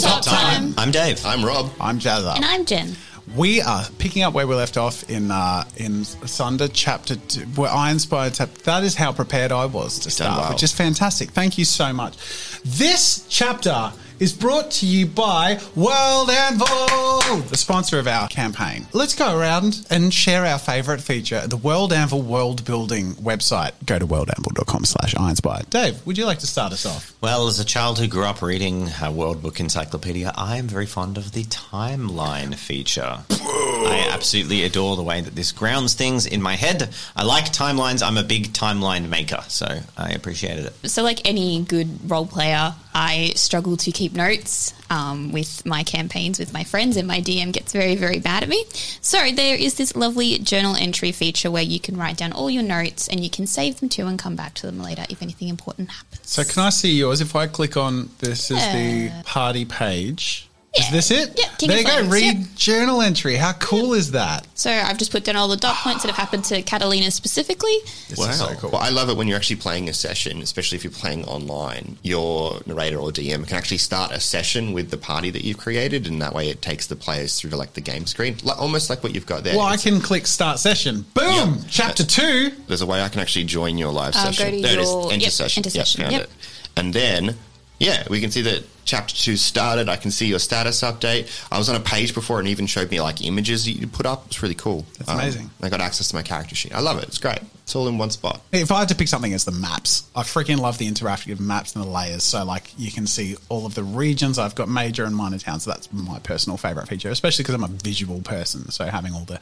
Tabletop time. I'm Dave. I'm Rob. I'm Jazza. And I'm Jen. We are picking up where we left off in uh, in Sunder chapter two, where I inspired. Chap- that is how prepared I was to start, well. which is fantastic. Thank you so much. This chapter is brought to you by World Anvil, the sponsor of our campaign. Let's go around and share our favourite feature, the World Anvil world building website. Go to worldanvil.com slash ironspire. Dave, would you like to start us off? Well, as a child who grew up reading a World Book Encyclopedia, I am very fond of the timeline feature. I absolutely adore the way that this grounds things in my head. I like timelines. I'm a big timeline maker, so I appreciated it. So, like any good role player, I struggle to keep notes um, with my campaigns with my friends, and my DM gets very, very bad at me. So, there is this lovely journal entry feature where you can write down all your notes and you can save them too and come back to them later if anything important happens. So can I see yours? If I click on this is the party page. Is this it? Yeah, King there of you go. Read yep. journal entry. How cool is that? So, I've just put down all the dot points that have happened to Catalina specifically. This Wow. is so cool. Well, I love it when you're actually playing a session, especially if you're playing online. Your narrator or DM can actually start a session with the party that you've created, and that way it takes the players through to like the game screen, like, almost like what you've got there. Well, I It's- can click start session. Boom! Yeah. Chapter two. There's a way I can actually join your live Uh, go session. to there it is. Enter yep, session. enter Yep, session, found yep. it. And then, yeah, we can see that chapter two started. I can see your status update. I was on a page before and even showed me like images that you put up. It's really cool. That's amazing. Um, I got access to my character sheet. I love it. It's great. It's all in one spot. If I had to pick something, it's the maps. I freaking love the interactive maps and the layers. So, like, you can see all of the regions. I've got major and minor towns. So that's my personal favorite feature, especially because I'm a visual person. So, having all the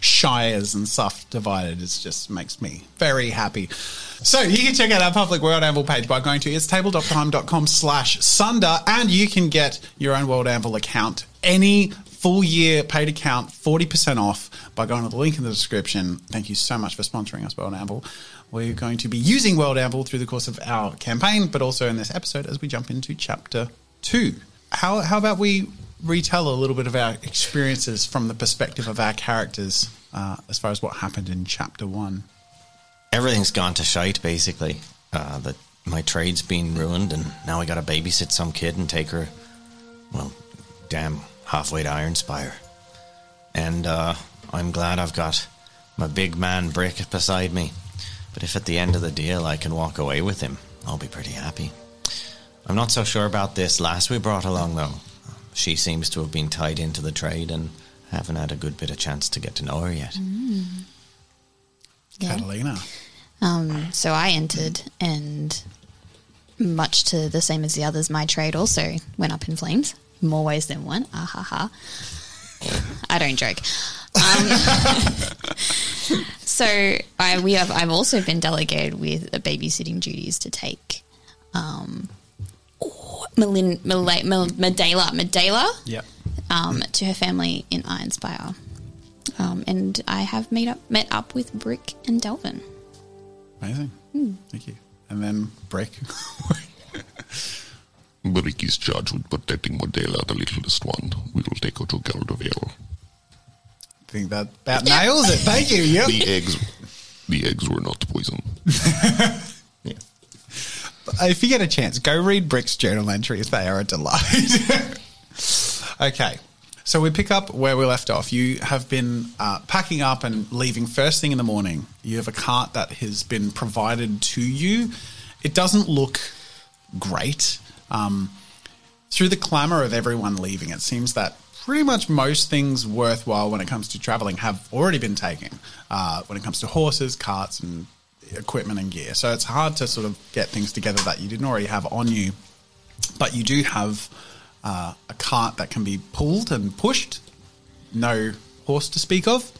shires and stuff divided is just makes me very happy. So, you can check out our public World Anvil page by going to itstabletop.com slash sunder, and you can get your own World Anvil account any full year paid account 40% off by going to the link in the description. Thank you so much for sponsoring us, World Anvil. We're going to be using World Anvil through the course of our campaign, but also in this episode as we jump into chapter two. How, how about we retell a little bit of our experiences from the perspective of our characters uh, as far as what happened in chapter one? Everything's gone to shite, basically. Uh, that my trade's been ruined, and now I got to babysit some kid and take her, well, damn, halfway to Ironspire. And uh, I'm glad I've got my big man Brick beside me. But if at the end of the deal I can walk away with him, I'll be pretty happy. I'm not so sure about this lass we brought along, though. She seems to have been tied into the trade, and haven't had a good bit of chance to get to know her yet. Yeah. Catalina. Um, so I entered, and much to the same as the others, my trade also went up in flames. More ways than one. Ah ha ha. I don't joke. Um, so I we have I've also been delegated with the babysitting duties to take um, oh, Melin, Mel- Medela Medela Yep. um, to her family in Ironspire. Um, and I have made up met up with Brick and Delvin. Amazing. Thank you. And then Brick. Brick is charged with protecting Medela, the littlest one. We will take her to Galdavale. I think that about nails it. Thank you. Yep. The eggs, the eggs were not poison. Yeah. if you get a chance, go read Brick's journal entries. They are a delight. okay. So we pick up where we left off. You have been uh, packing up and leaving first thing in the morning. You have a cart that has been provided to you. It doesn't look great. Um, through the clamour of everyone leaving, it seems that pretty much most things worthwhile when it comes to traveling have already been taken. Uh, when it comes to horses, carts, and equipment and gear, so it's hard to sort of get things together that you didn't already have on you. But you do have uh, a cart that can be pulled and pushed. No horse to speak of.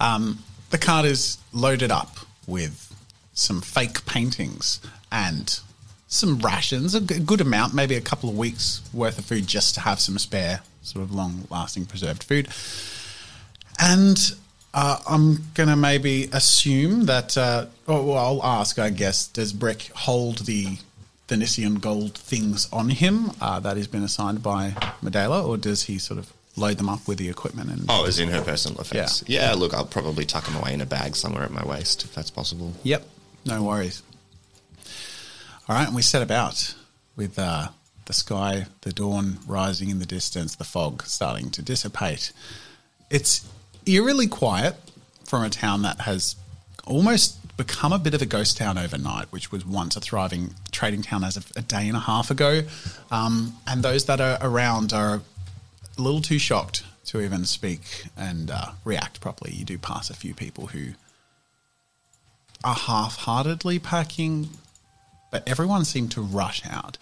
Um, the cart is loaded up with some fake paintings and some rations, a good amount, maybe a couple of weeks worth of food just to have some spare, sort of long lasting preserved food. And uh, I'm going to maybe assume that, uh, well, I'll ask, I guess, does Brick hold the Venetian gold things on him uh, that has been assigned by Medela, or does he sort of load them up with the equipment? And Oh, as in her personal effects. Yeah. Yeah. look, I'll probably tuck them away in a bag somewhere at my waist if that's possible. Yep, no worries. All right, and we set about with uh, the sky, the dawn rising in the distance, the fog starting to dissipate. It's eerily quiet from a town that has almost become a bit of a ghost town overnight, which was once a thriving trading town as of a day and a half ago. Um, and those that are around are a little too shocked to even speak and uh, react properly. You do pass a few people who are half heartedly packing, but everyone seemed to rush out.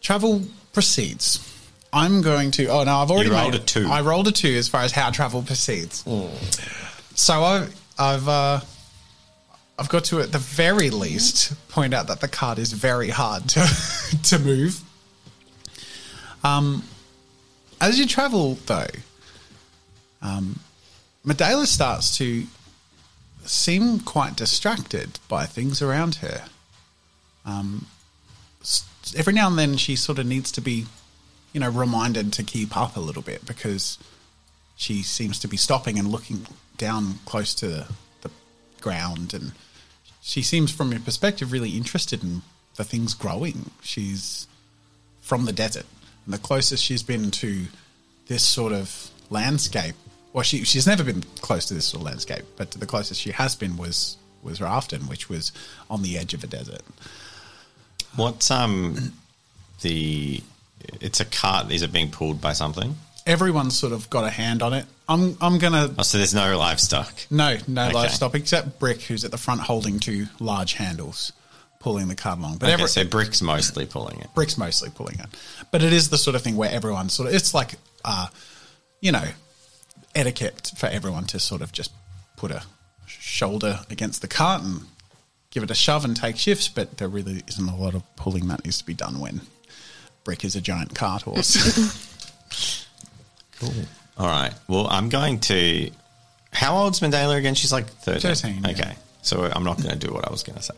Travel proceeds. I'm going to. Oh no, I've already You rolled made a two. I rolled a two as far as how travel proceeds. So I've I've uh, I've got to at the very least point out that the card is very hard to to move. Um, as you travel though, um, Medela starts to seem quite distracted by things around her. Um, every now and then she sort of needs to be, you know, reminded to keep up a little bit because she seems to be stopping and looking down close to the, the ground and she seems from your perspective really interested in the things growing. She's from the desert. And the closest she's been to this sort of landscape well she, she's never been close to this sort of landscape but the closest she has been was was rafton which was on the edge of a desert What's um the? It's a cart. Is it being pulled by something? everyone's sort of got a hand on it i'm i'm gonna Oh, so there's no livestock. No, no Okay. livestock except Brick, who's at the front holding two large handles, pulling the cart along. But Okay, every, so Brick's mostly pulling it. Brick's mostly pulling it. But it is the sort of thing where everyone sort of it's like, uh, you know, etiquette for everyone to sort of just put a shoulder against the cart and give it a shove and take shifts. But there really isn't a lot of pulling that needs to be done when Brick is a giant cart horse. cool. All right. Well, I'm going to. How old's Medela again? She's like 13. 13, yeah. Okay. So I'm not going to do what I was going to say.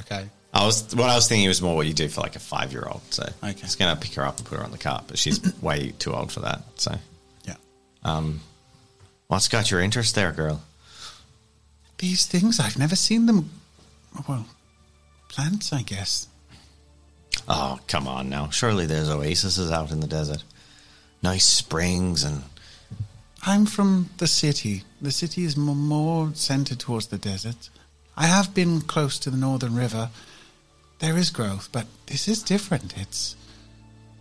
okay. I was what I was thinking was more what you do for like a five year old. So Okay. I was going to pick her up and put her on the cart, but she's way too old for that. So Yeah. Um, what's got your interest there, girl? These things, I've never seen them. Well, plants, I guess. Oh, come on now. Surely there's oases out in the desert. Nice springs and I'm from the city. The city is mo- more centered towards the desert. I have been close to the northern river. There is growth, but this is different. It's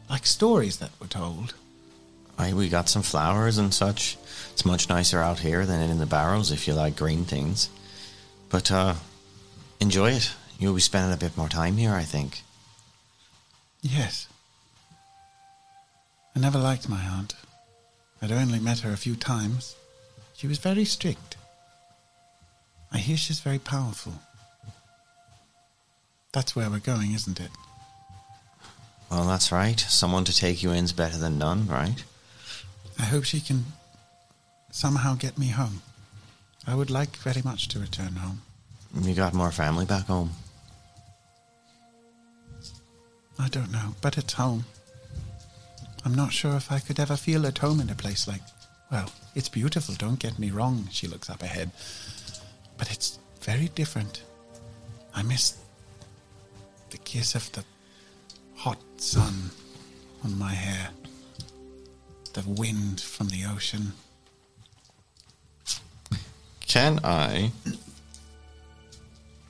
like stories that were told. I, we got some flowers and such. It's much nicer out here than in the barrows if you like green things. But uh, enjoy it. You'll be spending a bit more time here, I think. Yes. I never liked my aunt. I'd only met her a few times. She was very strict. I hear she's very powerful. That's where we're going, isn't it? Well, that's right. Someone to take you in's better than none, right? I hope she can somehow get me home. I would like very much to return home. You got more family back home. I don't know, but it's home. I'm not sure if I could ever feel at home in a place like. Well, it's beautiful, don't get me wrong, she looks up ahead. But it's very different. I miss the kiss of the hot sun on my hair, the wind from the ocean. Can I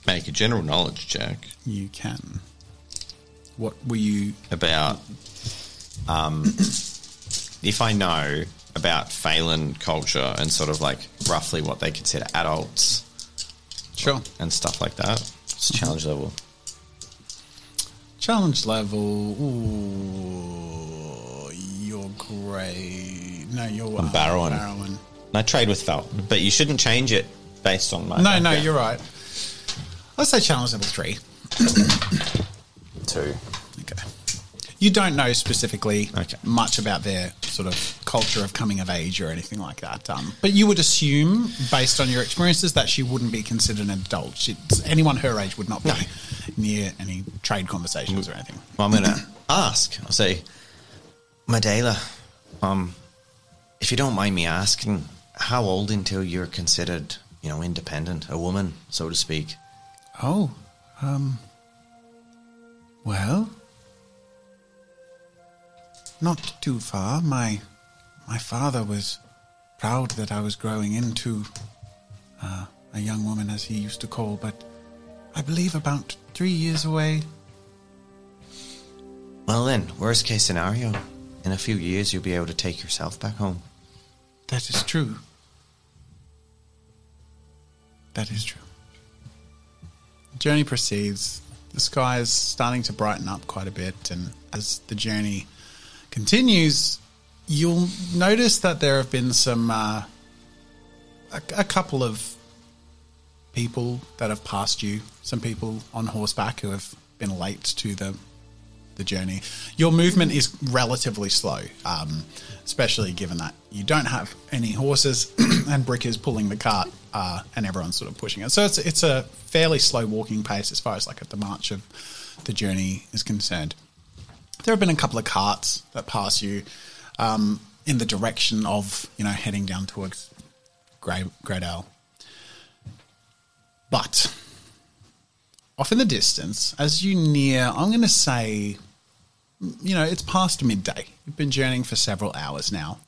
make a general knowledge check You can. What were you. about um, if I know about Phelan culture and sort of like roughly what they consider adults Sure. and stuff like that? It's challenge level. Challenge level. Ooh, you're great. No, you're I'm Barrowan. Barrowan. And I trade with Felton, but you shouldn't change it based on my. No, no, you're right. Let's say challenge level three. two. Okay. You don't know specifically Okay. much about their sort of culture of coming of age or anything like that. Um, but you would assume, based on your experiences, that she wouldn't be considered an adult. She, anyone her age would not be near any trade conversations or anything. Well, I'm going to ask. I'll say, Medela, um, if you don't mind me asking, how old until you're considered, you know, independent, a woman, so to speak? Oh, um, well, not too far. My my father was proud that I was growing into uh, a young woman, as he used to call, but I believe about three years away. Well, then, worst case scenario, in a few years you'll be able to take yourself back home. That is true. That is true. The journey proceeds. The sky is starting to brighten up quite a bit, and as the journey continues, you'll notice that there have been some uh, a, a couple of people that have passed you. Some people on horseback who have been late to the the journey. Your movement is relatively slow, um, especially given that you don't have any horses and Brick is pulling the cart uh, and everyone's sort of pushing it. So it's it's a fairly slow walking pace as far as like at the march of the journey is concerned. There have been a couple of carts that pass you um, in the direction of you know heading down towards Grey Greydale, but off in the distance, as you near, I'm going to say, you know, it's past midday. You've been journeying for several hours now.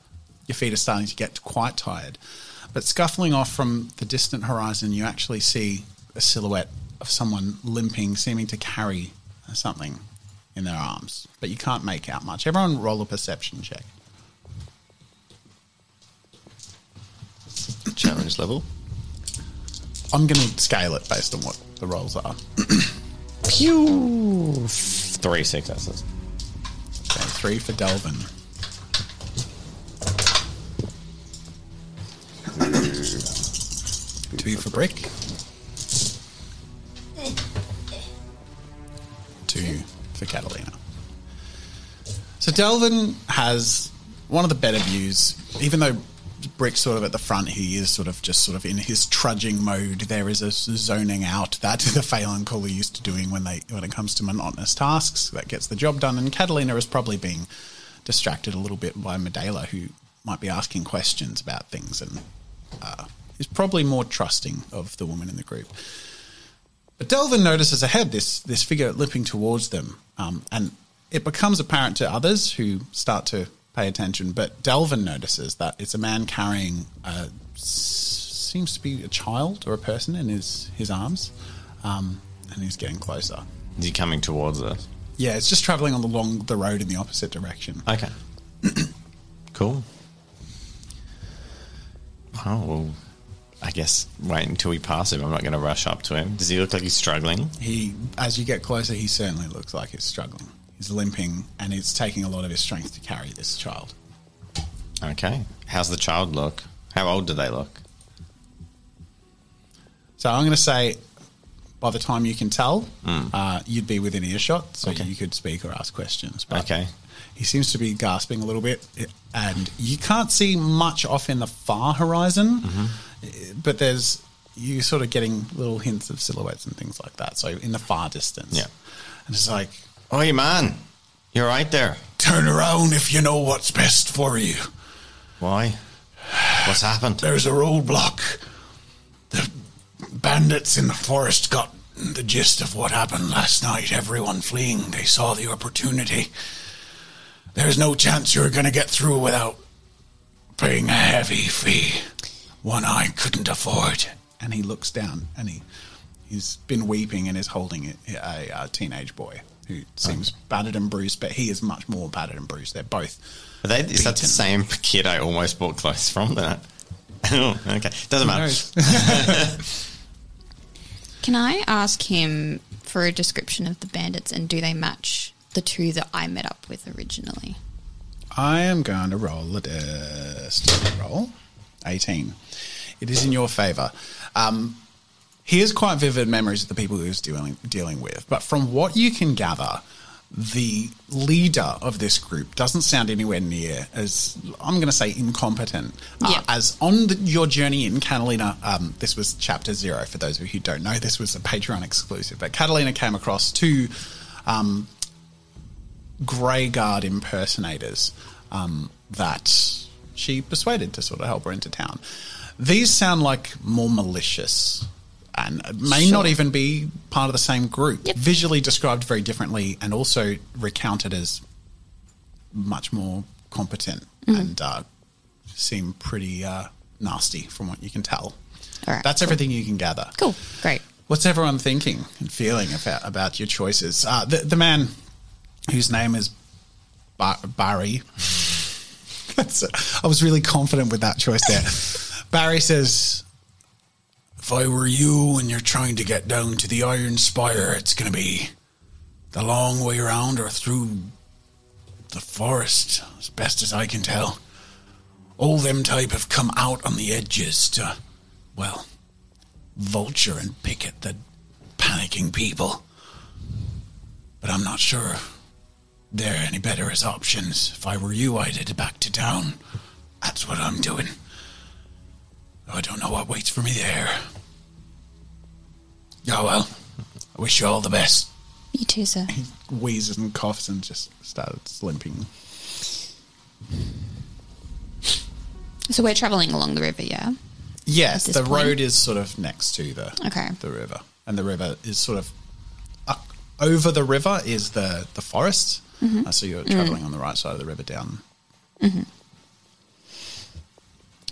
Your feet are starting to get quite tired. But scuffling off from the distant horizon, you actually see a silhouette of someone limping, seeming to carry something in their arms. But you can't make out much. Everyone roll a perception check. Challenge level. I'm going to scale it based on what the rolls are. Pew! Three successes. Okay, three for Delvin. Two for Brick. Two for Catalina. So Delvin has one of the better views, even though Brick's sort of at the front, he is sort of just sort of in his trudging mode. There is a zoning out that the Phelan call are used to doing when they when it comes to monotonous tasks that gets the job done. And Catalina is probably being distracted a little bit by Medela, who might be asking questions about things and uh, is probably more trusting of the woman in the group. But Delvin notices ahead this this figure limping towards them, um, and it becomes apparent to others who start to pay attention. But Delvin notices that it's a man carrying a seems to be a child or a person in his his arms, um, and he's getting closer. Is he coming towards us? Yeah, it's just traveling on the long the road in the opposite direction. Okay. cool. Oh, well, I guess wait until we pass him. I'm not going to rush up to him. Does he look like he's struggling? He, as you get closer, he certainly looks like he's struggling. He's limping, and it's taking a lot of his strength to carry this child. Okay. How's the child look? How old do they look? So I'm going to say, by the time you can tell, uh, you'd be within earshot, so Okay. you could speak or ask questions. But Okay. He seems to be gasping a little bit, and you can't see much off in the far horizon, but there's you sort of getting little hints of silhouettes and things like that. So in the far distance, Yeah. and it's like, Oh, Oi, man. You're right there. turn around if you know what's best for you. Why? What's happened? There's a roadblock. The bandits in the forest got the gist of what happened last night. Everyone fleeing. They saw the opportunity. There's no chance you're going to get through without paying a heavy fee. One I couldn't afford. And he looks down and he, he's been weeping and is holding a, a, a teenage boy who seems battered and bruised, but he is much more battered and bruised. They're both. Are they, is that the same kid I almost bought clothes from? That. oh, okay. Doesn't matter. Can I ask him for a description of the bandits and do they match the two that I met up with originally? I am going to roll a destiny roll. 18. It is in your favor. Um, he has quite vivid memories of the people he was dealing, dealing with, but from what you can gather, the leader of this group doesn't sound anywhere near as, I'm going to say, incompetent. Uh, Yeah. As on the, your journey in Catalina, um, this was chapter zero for those of you who don't know, this was a Patreon exclusive, but Catalina came across two um, Grey Guard impersonators um, that she persuaded to sort of help her into town. These sound like more malicious and may Sure. not even be part of the same group. Yep. Visually described very differently and also recounted as much more competent and uh, seem pretty uh, nasty from what you can tell. All right, That's cool. everything you can gather. Cool. Great. What's everyone thinking and feeling about, about your choices? Uh, the, the man whose name is Bar- Barry. That's, I was really confident with that choice there. Barry says, If I were you and you're trying to get down to the Iron Spire, it's going to be the long way around or through the forest, as best as I can tell. All them type have come out on the edges to, well, vulture and pick at the panicking people. But I'm not sure they're any better as options. If I were you, I'd head back to town. That's what I'm doing. I don't know what waits for me there. Oh well, I wish you all the best. You too, sir. He wheezes and coughs and just started limping. So we're traveling along the river, yeah? Yes, the point? road is sort of next to the Okay. the river, and the river is sort of uh, over the river is the the forest. Mm-hmm. Uh, so Mm. you're traveling on the right side of the river down.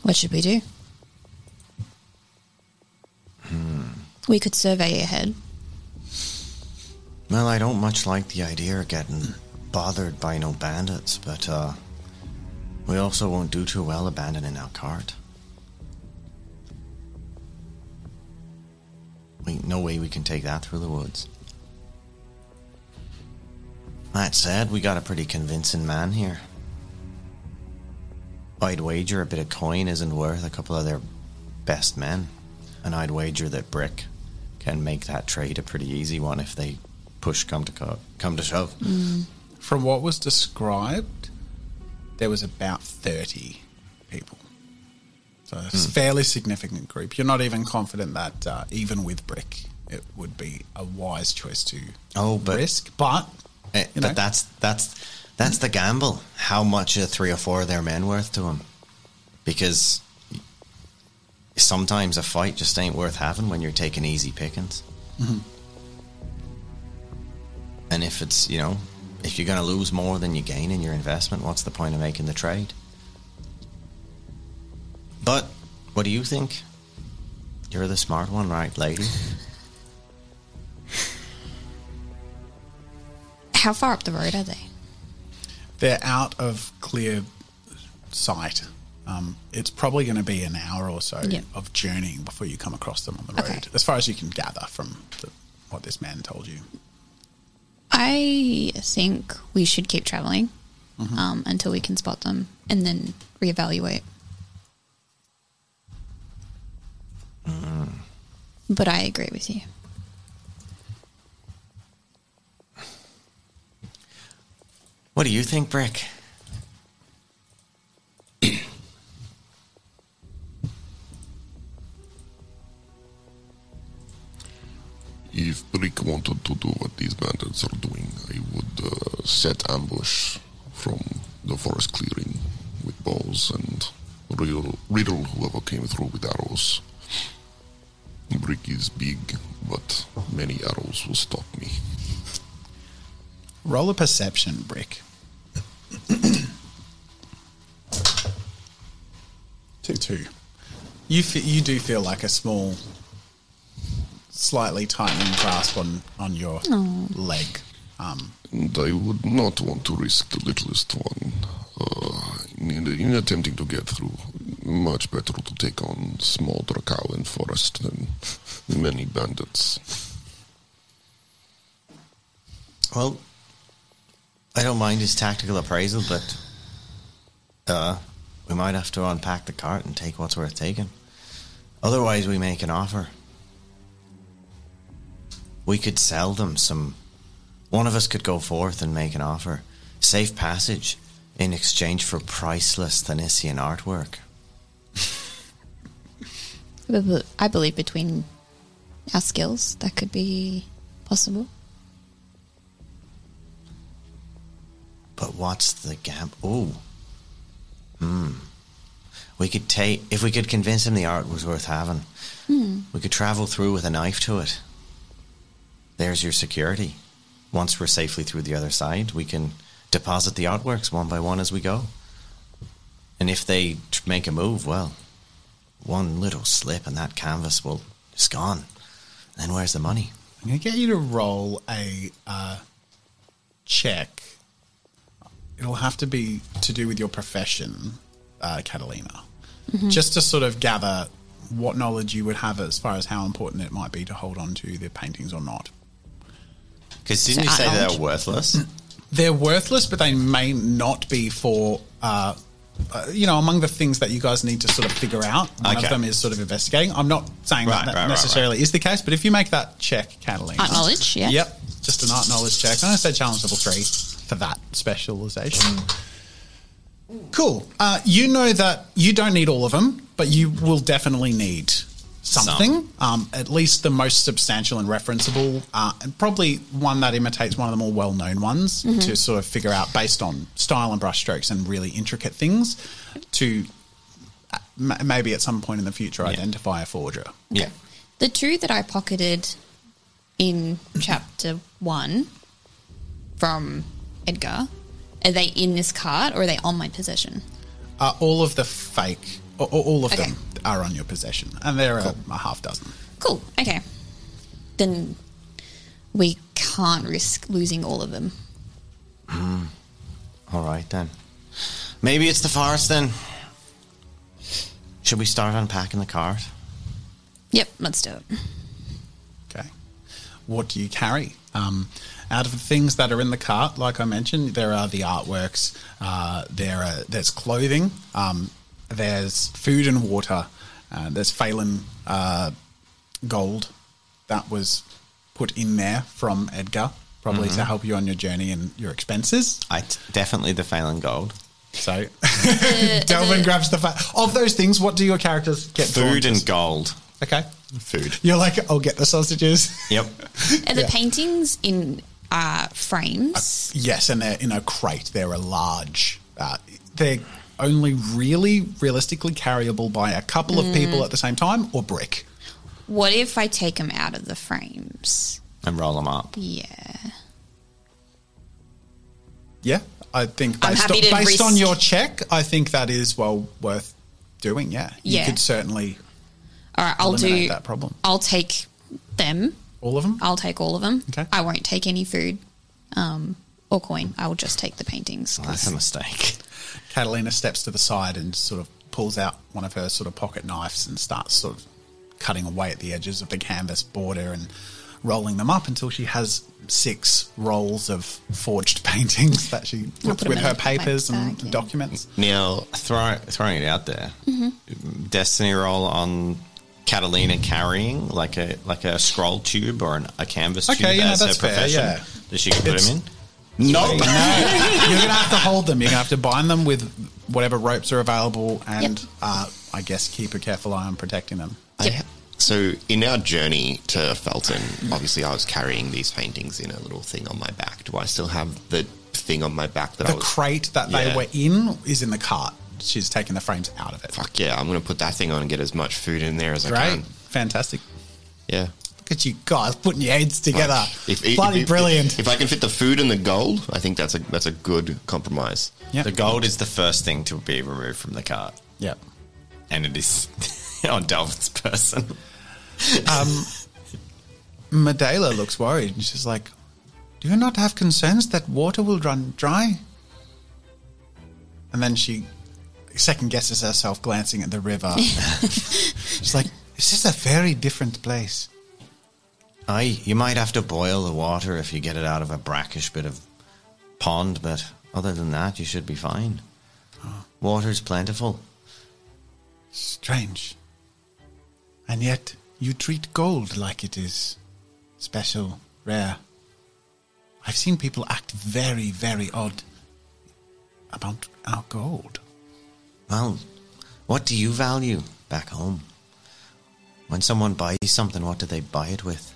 What should we do? We could survey ahead. Well, I don't much like the idea of getting bothered by no bandits, but uh, we also won't do too well abandoning our cart. We no way we can take that through the woods. That said, we got a pretty convincing man here. I'd wager a bit of coin isn't worth a couple of their best men, and I'd wager that Brick can make that trade a pretty easy one if they push come to co- come to shove. From what was described, there was about thirty people. So it's a fairly significant group. You're not even confident that uh, even with Brick, it would be a wise choice to Oh, but- risk. But Eh, you but know. that's that's that's the gamble. How much are three or four of their men worth to him? Because sometimes a fight just ain't worth having when you're taking easy pickings. Mm-hmm. And if it's you know, if you're going to lose more than you gain in your investment, what's the point of making the trade? But what do you think? You're the smart one, right, lady? How far up the road are they? they're out of clear sight. Um, it's probably going to be an hour or so Yeah. of journeying before you come across them on the road, Okay. as far as you can gather from the, what this man told you. I think we should keep traveling um, until we can spot them and then reevaluate. But I agree with you. What do you think, Brick? Bandits are doing, I would uh, set ambush from the forest clearing with bows and riddle, riddle whoever came through with arrows. Brick is big, but many arrows will stop me. Roll a perception, Brick. two, two. You fe- you do feel like a small, slightly tightening grasp on on your leg. Um, And I would not want to risk the littlest one uh, in, in attempting to get through. Much better to take on small Drakauan forest than many bandits. Well, I don't mind his tactical appraisal, but uh, we might have to unpack the cart and take what's worth taking. Otherwise, we make an offer. We could sell them some. One of us could go forth and make an offer. Safe passage in exchange for priceless Thanisian artwork. I believe between our skills, that could be possible. But what's the gap? Oh. Hmm. We could take if we could convince him the art was worth having. We could travel through with a knife to it. There's your security. Once we're safely through the other side, we can deposit the artworks one by one as we go. And if they tr- make a move, well, one little slip and that canvas will it's gone. Then where's the money? I'm going to get you to roll a uh, check. It'll have to be to do with your profession, uh, Catalina, just to sort of gather what knowledge you would have as far as how important it might be to hold on to the paintings or not. Because didn't you say they're worthless? They're worthless, but they may not be for. Uh, uh, you know, among the things that you guys need to sort of figure out, one Okay. of them is sort of investigating. I'm not saying Right, that, that right, right, necessarily is the case, but if you make that check, Catalina, Art knowledge, yeah. Yep, just an art knowledge check. I'm going to say challenge level three for that specialization. Cool. Uh, you know that you don't need all of them, but you will definitely need something. Um, at least the most substantial and referenceable, uh, and probably one that imitates one of the more well-known ones to sort of figure out based on style and brushstrokes and really intricate things to uh, m- maybe at some point in the future identify a forger. yeah. The two that I pocketed in chapter one from Edgar, are they in this cart or are they on my possession? Uh, all of the fake, a- a- all of Okay. them are on your possession, and there are a half dozen. Cool. Okay. Then we can't risk losing all of them. All right then. Maybe it's the forest then. Should we start unpacking the cart? Yep, let's do it. Okay. What do you carry? Um, out of the things that are in the cart, like I mentioned, there are the artworks. Uh, there are there's clothing. Um, there's food and water. Uh, there's Phelan uh, gold that was put in there from Edgar, probably to help you on your journey and your expenses. I t- definitely the Phelan gold. So Delvin grabs the fa- of those things. What do your characters get? Food and gold. okay. Food. You're like, I'll get the sausages. Yep. Are the Yeah. paintings in uh, frames? Yes, and they're in a crate. They're a large. Uh, they're only really realistically carryable by a couple of people at the same time or brick. what if I take them out of the frames? And roll them up. Yeah. Yeah, I think based, on, to based on your check, I think that is well worth doing. Yeah, yeah. you could certainly All right, I'll do. that problem. I'll take them. All of them. I'll take all of them. Okay. I won't take any food um, or coin. I will just take the paintings. Well, that's a mistake. Catalina steps to the side and sort of pulls out one of her sort of pocket knives and starts sort of cutting away at the edges of the canvas border and rolling them up until she has six rolls of forged paintings that she I'll puts with her papers and yeah. documents. Now, Throw, throwing it out there. Mm-hmm. Destiny roll on Catalina carrying like a like a scroll tube or an, a canvas Okay, tube yeah, as that's her fair, yeah. That she can put It's- him in. No. No, you're gonna have to hold them. You're gonna have to bind them with whatever ropes are available, and Yep. uh, I guess keep a careful eye on protecting them. I, so in our journey to Felton, obviously I was carrying these paintings in a little thing on my back. Do I still have the thing on my back that I The was? crate that they Yeah. were in is in the cart. She's taking the frames out of it. Fuck yeah! I'm going to put that thing on and get as much food in there as I Great, can. fantastic. Yeah. Look at you guys putting your heads together. If- if- Bloody if- brilliant. If, I can fit the food and the gold, I think that's a that's a good compromise. yeah. The gold is the first thing to be removed from the cart, yeah. and it is on Delvin's person. Um, Medela looks worried. and She's like, Do you not have concerns that water will run dry? And then she second guesses herself, glancing at the river. She's like, This is a very different place. Aye, you might have to boil the water if you get it out of a brackish bit of pond, but other than that, you should be fine. Water's plentiful. Strange. And yet, you treat gold like it is special, rare. I've seen people act very, very odd about our gold. Well, what do you value back home? When someone buys something, what do they buy it with?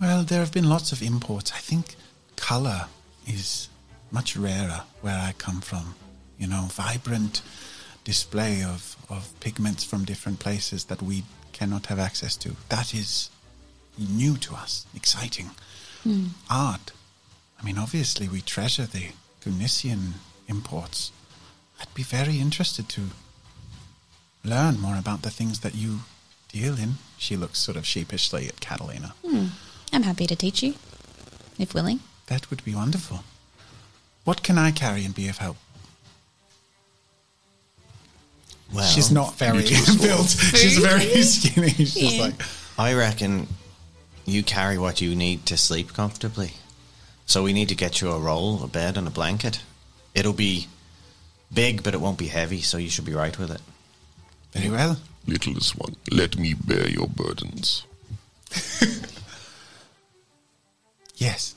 Well, there have been lots of imports. I think color is much rarer where I come from. You know, vibrant display of, of pigments from different places that we cannot have access to. That is new to us, exciting. Hmm. Art. I mean, obviously, we treasure the Tunisian imports. I'd be very interested to learn more about the things that you deal in. She looks sort of sheepishly at Catalina. Hmm. I'm happy to teach you, if willing. That would be wonderful. What can I carry and be of help? Well, She's not very built. She's very skinny. She's Yeah. like, I reckon you carry what you need to sleep comfortably. So we need to get you a roll, a bed, and a blanket. It'll be big, but it won't be heavy, so you should be right with it. very well. Littlest one, let me bear your burdens. Yes,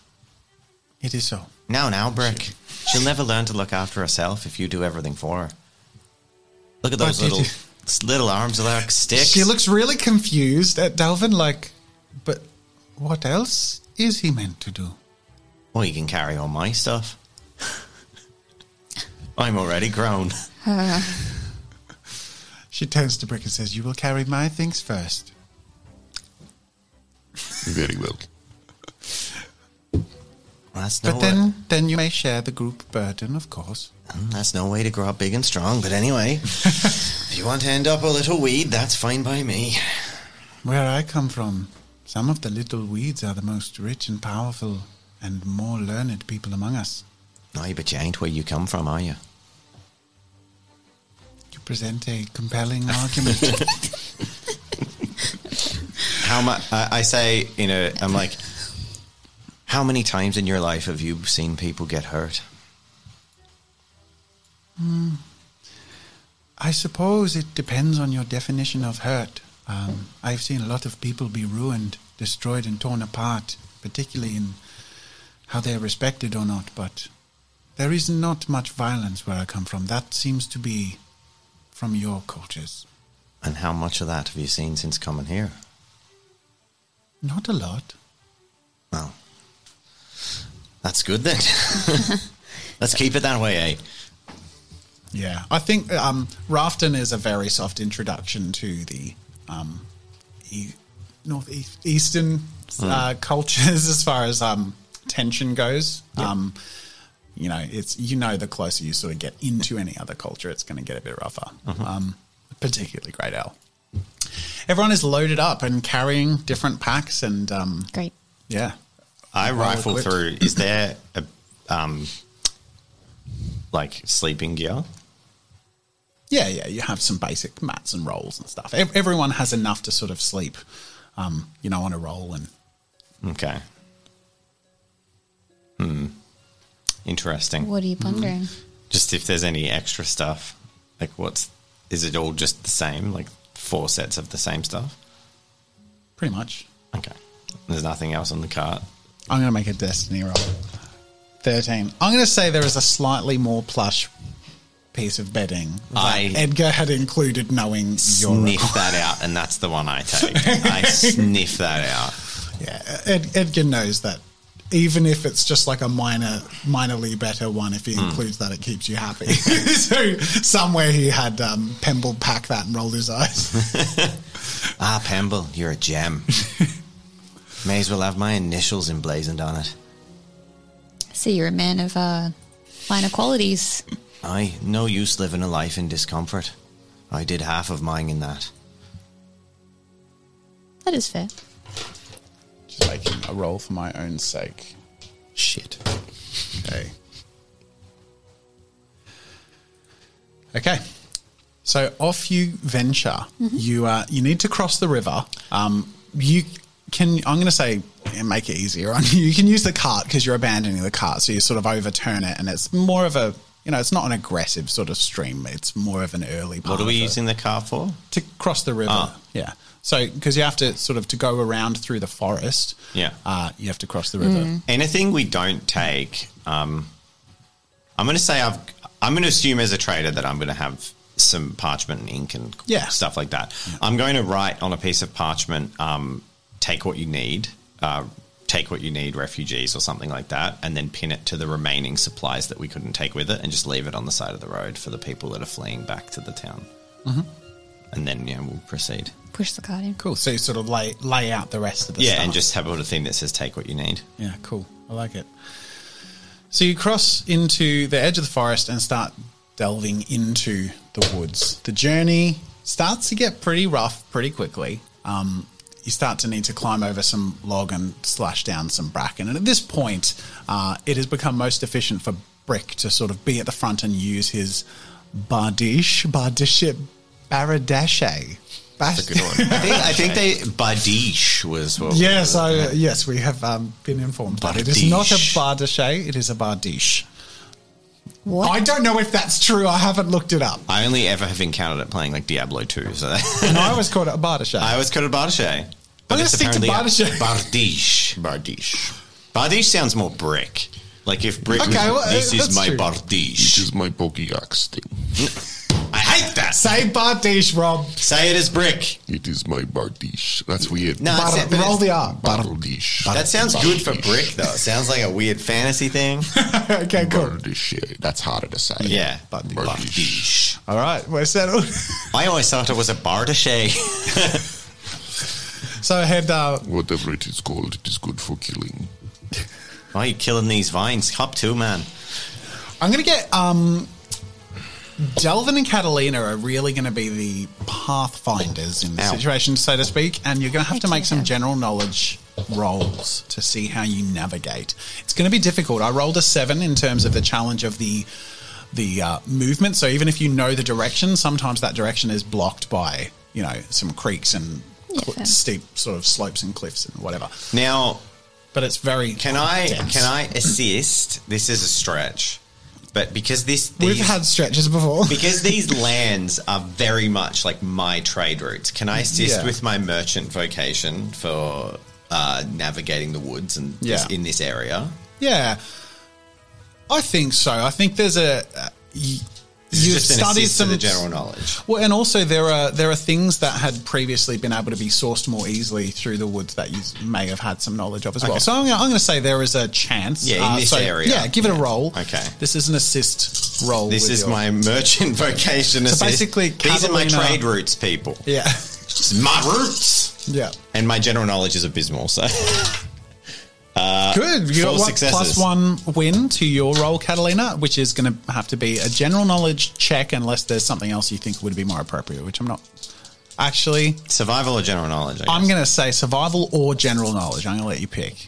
it is so. Now, now, Brick. She'll never learn to look after herself if you do everything for her. Look at those But did little you- little arms are like sticks. She looks really confused at Delvin, like, but what else is he meant to do? Well, you can carry all my stuff. I'm already grown. She turns to Brick and says, You will carry my things first. Very well. That's no, But then, then you may share the group burden, of course. Mm, that's no way to grow up big and strong. But anyway, if you want to end up a little weed, that's fine by me. Where I come from, some of the little weeds are the most rich and powerful and more learned people among us. Aye, but you ain't where you come from, are you? You present a compelling argument. How much? I, I say, you know, I'm like, how many times in your life have you seen people get hurt? I suppose it depends on your definition of hurt. Um, I've seen a lot of people be ruined, destroyed, and torn apart, particularly in how they're respected or not, but there is not much violence where I come from. That seems to be from your cultures. And how much of that have you seen since coming here? Not a lot. Well, that's good then. Let's keep it that way, eh? Yeah, I think um, Rafton is a very soft introduction to the um, e- northeast eastern uh, cultures as far as um, tension goes. Um, you know, it's you know the closer you sort of get into any other culture, it's going to get a bit rougher. Um, particularly Great L. Everyone is loaded up and carrying different packs, and um, Great. yeah, I Well rifle equipped. through. Is there a um, like sleeping gear? Yeah, yeah, you have some basic mats and rolls and stuff. Ev- Everyone has enough to sort of sleep, um, you know, on a roll and Okay. Hmm. Interesting. What are you pondering? Just if there's any extra stuff, like what's is it all just the same? Like four sets of the same stuff? pretty much. Okay. There's nothing else on the cart. I'm going to make a destiny roll. 13. I'm going to say there is a slightly more plush piece of bedding that I- Edgar had included knowing your Sniff that out, and that's the one I take. I sniff that out. Yeah, Ed, Edgar knows that even if it's just like a minor, minorly better one, if he includes that, it keeps you happy. so somewhere he had um, Pemble pack that and rolled his eyes. Ah, Pemble, you're a gem. May as well have my initials emblazoned on it. So you're a man of uh, finer qualities. I no use living a life in discomfort. I did half of mine in that. That is fair. Just making a roll for my own sake. Shit. Okay. Okay. So off you venture. You uh, you need to cross the river. Um, you can. I'm going to say and make it easier on you. You can use the cart because you're abandoning the cart, so you sort of overturn it, and it's more of a you know it's not an aggressive sort of stream. It's more of an early. Part What are we of a- using the car for? to cross the river? Ah. Yeah. So because you have to sort of to go around through the forest. Yeah. Uh, you have to cross the river. Anything we don't take, um, I'm going to say I've. I'm going to assume as a trader that I'm going to have some parchment and ink and Yeah. stuff like that. I'm going to write on a piece of parchment, um, take what you need, uh, take what you need, refugees or something like that, and then pin it to the remaining supplies that we couldn't take with it, and just leave it on the side of the road for the people that are fleeing back to the town. Mm-hmm. And then yeah, we'll proceed. Push the card in. Cool. So you sort of lay lay out the rest of the yeah, stuff. and just have a little thing that says "take what you need." Yeah, cool. I like it. So you cross into the edge of the forest and start delving into the woods. The journey starts to get pretty rough pretty quickly. Um, you start to need to climb over some log and slash down some bracken. And at this point, uh, it has become most efficient for Brick to sort of be at the front and use his bardish, bardish, baradashe. That's a good one. I think, I think they Badish was what. Yes, I, yes, we have um, been informed. But it is not a Bardiche. it is a bardiche. What? I don't know if that's true. I haven't looked it up. I only ever have encountered it playing like Diablo 2. So And I always called it a bardache. I always called it Bardiche. I'm gonna it's stick to apparently a Bardiche. Bardiche. Bardiche. Bardiche sounds more brick. Like if brick Okay, was, well, this uh, is my true. It Bardiche. is my Pokeaxe thing. I hate that. Say bardiche, Rob. Say it as brick. It is my Bardiche. That's weird. No, Bar- it's- roll the R. Bar- Bardiche. that sounds good for brick though. It sounds like a weird fantasy thing. okay, cool. Bardiche. That's harder to say. Yeah, Bardiche. Bardiche. All right, we're settled. I always thought it was a Bardiche. so head. Uh, Whatever it is called, it is good for killing. Why are you killing these vines? Hop to man. I'm going to get. Um, Delvin and Catalina are really going to be the pathfinders in the Ow. situation, so to speak, and you're going to have to make some general knowledge rolls to see how you navigate. It's going to be difficult. I rolled a seven in terms of the challenge of the the uh, movement. So even if you know the direction, sometimes that direction is blocked by you know some creeks and cl- fair. steep sort of slopes and cliffs and whatever. Now, But it's very can I dense. can I assist? This is a stretch, but because this We've had stretches before. because these lands are very much like my trade routes. Can I assist Yeah. with my merchant vocation for uh, navigating the woods and this, in this area? Yeah, I think so. I think there's a uh, y- This you've studied some the general knowledge. Well, and also there are there are things that had previously been able to be sourced more easily through the woods that you may have had some knowledge of as well. Okay. So I'm, I'm going to say there is a chance. Yeah, in uh, this so, area. Yeah, give it a roll. Okay. this is an assist roll. This is your- my merchant vocation. So assist. basically, these are my trade routes, people. yeah, my roots, yeah. and my general knowledge is abysmal. So Uh, Good. You got what, plus one win to your roll, Catalina, which is going to have to be a general knowledge check unless there's something else you think would be more appropriate, which I'm not. Actually, survival or general knowledge. I I'm going to say survival or general knowledge. I'm going to let you pick.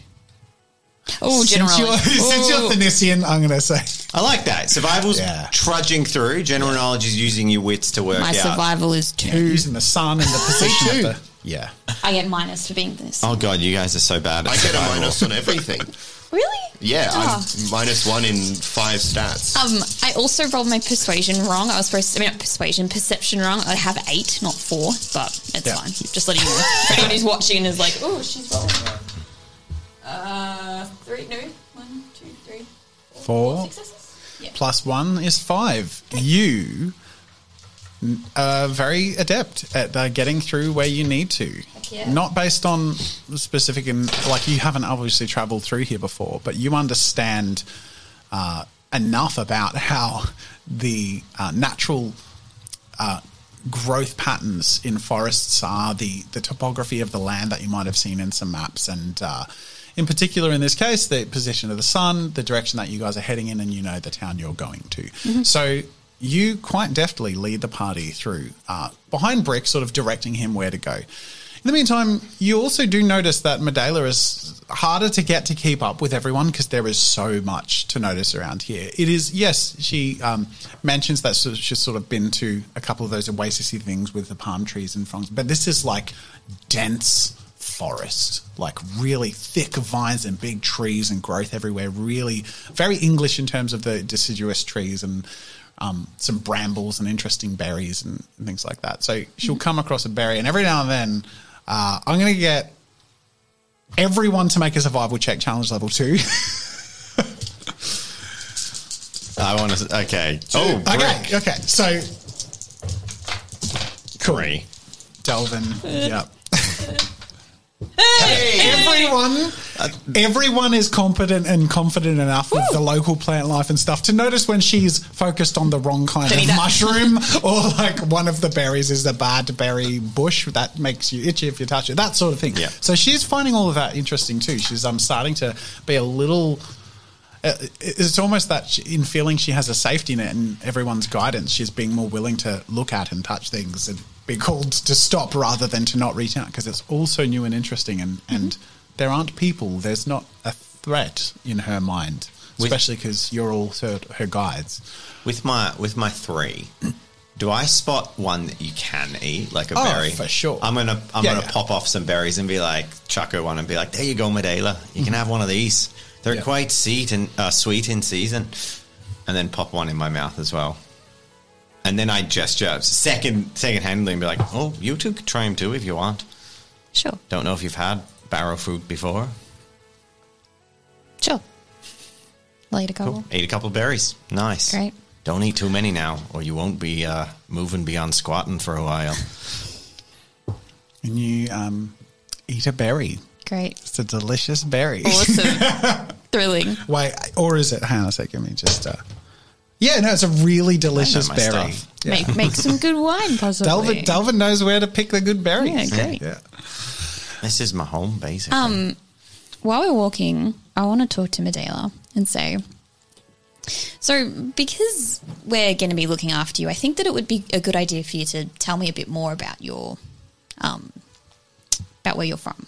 Oh, general. Since you're, since you're Ooh. Thanisian, I'm going to say. I like that. Survival's Yeah. trudging through. General knowledge is using your wits to work My out. survival is Yeah, two. using the sun and the position too. Of the. Yeah. I get minus for being this. Oh god, you guys are so bad. At I get a survival. minus on everything. Really? Yeah, Ah. I'm minus one in five stats. Um, I also rolled my persuasion wrong. I was supposed to, I mean, not persuasion, perception wrong. I have eight, not four, but it's Yeah. fine. Just letting you know. For anyone who's watching and is like, oh, she's rolling. Uh, three, no, one, two, three, Four successes. Yeah. plus one is five. You are very adept at uh, getting through where you need to. yeah. Not based on specific, and like you haven't obviously traveled through here before, but you understand uh, enough about how the uh, natural uh, growth patterns in forests are, the the topography of the land that you might have seen in some maps, and uh, in particular in this case, the position of the sun, the direction that you guys are heading in, and you know the town you're going to. So you quite deftly lead the party through uh, behind Brick, sort of directing him where to go. In the meantime, you also do notice that Medela is harder to get to keep up with everyone because there is so much to notice around here. It is, yes, she um, mentions that she's sort of been to a couple of those oasisy things with the palm trees and fronds, but this is like dense forest, like really thick vines and big trees and growth everywhere. Really, very English in terms of the deciduous trees and um, some brambles and interesting berries and, and things like that. So she'll come across a berry, and every now and then, uh, I'm going to get everyone to make a survival check, challenge level two. I want to. Okay. Oh, okay, brick. okay. So, cool. Three. Delvin. Yep. Everyone, everyone is competent and confident enough with the local plant life and stuff to notice when she's focused on the wrong kind of mushroom or like one of the berries is a bad berry bush that makes you itchy if you touch it, that sort of thing. Yeah. So she's finding all of that interesting too. She's um starting to be a little uh, Uh, it's almost that she, in feeling she has a safety net and everyone's guidance, she's being more willing to look at and touch things and be called to stop rather than to not reach out because it's all so new and interesting. And, mm-hmm. and there aren't people, there's not a threat in her mind, especially because you're all her, her guides. With my with my three, do I spot one that you can eat, like a Oh, berry? for sure. I'm gonna I'm Yeah, gonna yeah. pop off some berries and be like, chuck her one and be like, there you go, Medela. You can mm-hmm. have one of these. They're Yeah. quite sweet and uh, sweet in season. And then pop one in my mouth as well. And then I gesture second second handly and be like, oh, you two could try them too if you want. Sure. Don't know if you've had barrow fruit before. Sure. I'll eat a couple. Cool. Eat a couple berries. Nice. Great. Don't eat too many now, or you won't be uh, moving beyond squatting for a while. And you um, eat a berry. Great. It's a delicious berry. Awesome. Thrilling. Wait, or is it? Hang on a second. Let me just. Uh, yeah, no, it's a really delicious berry. Yeah. Make make some good wine, possibly. Delvin, Delvin knows where to pick the good berries. Yeah, great. Yeah. This is my home, basically. Um, while we're walking, I want to talk to Medela and say, so because we're going to be looking after you, I think that it would be a good idea for you to tell me a bit more about your, um, about where you're from.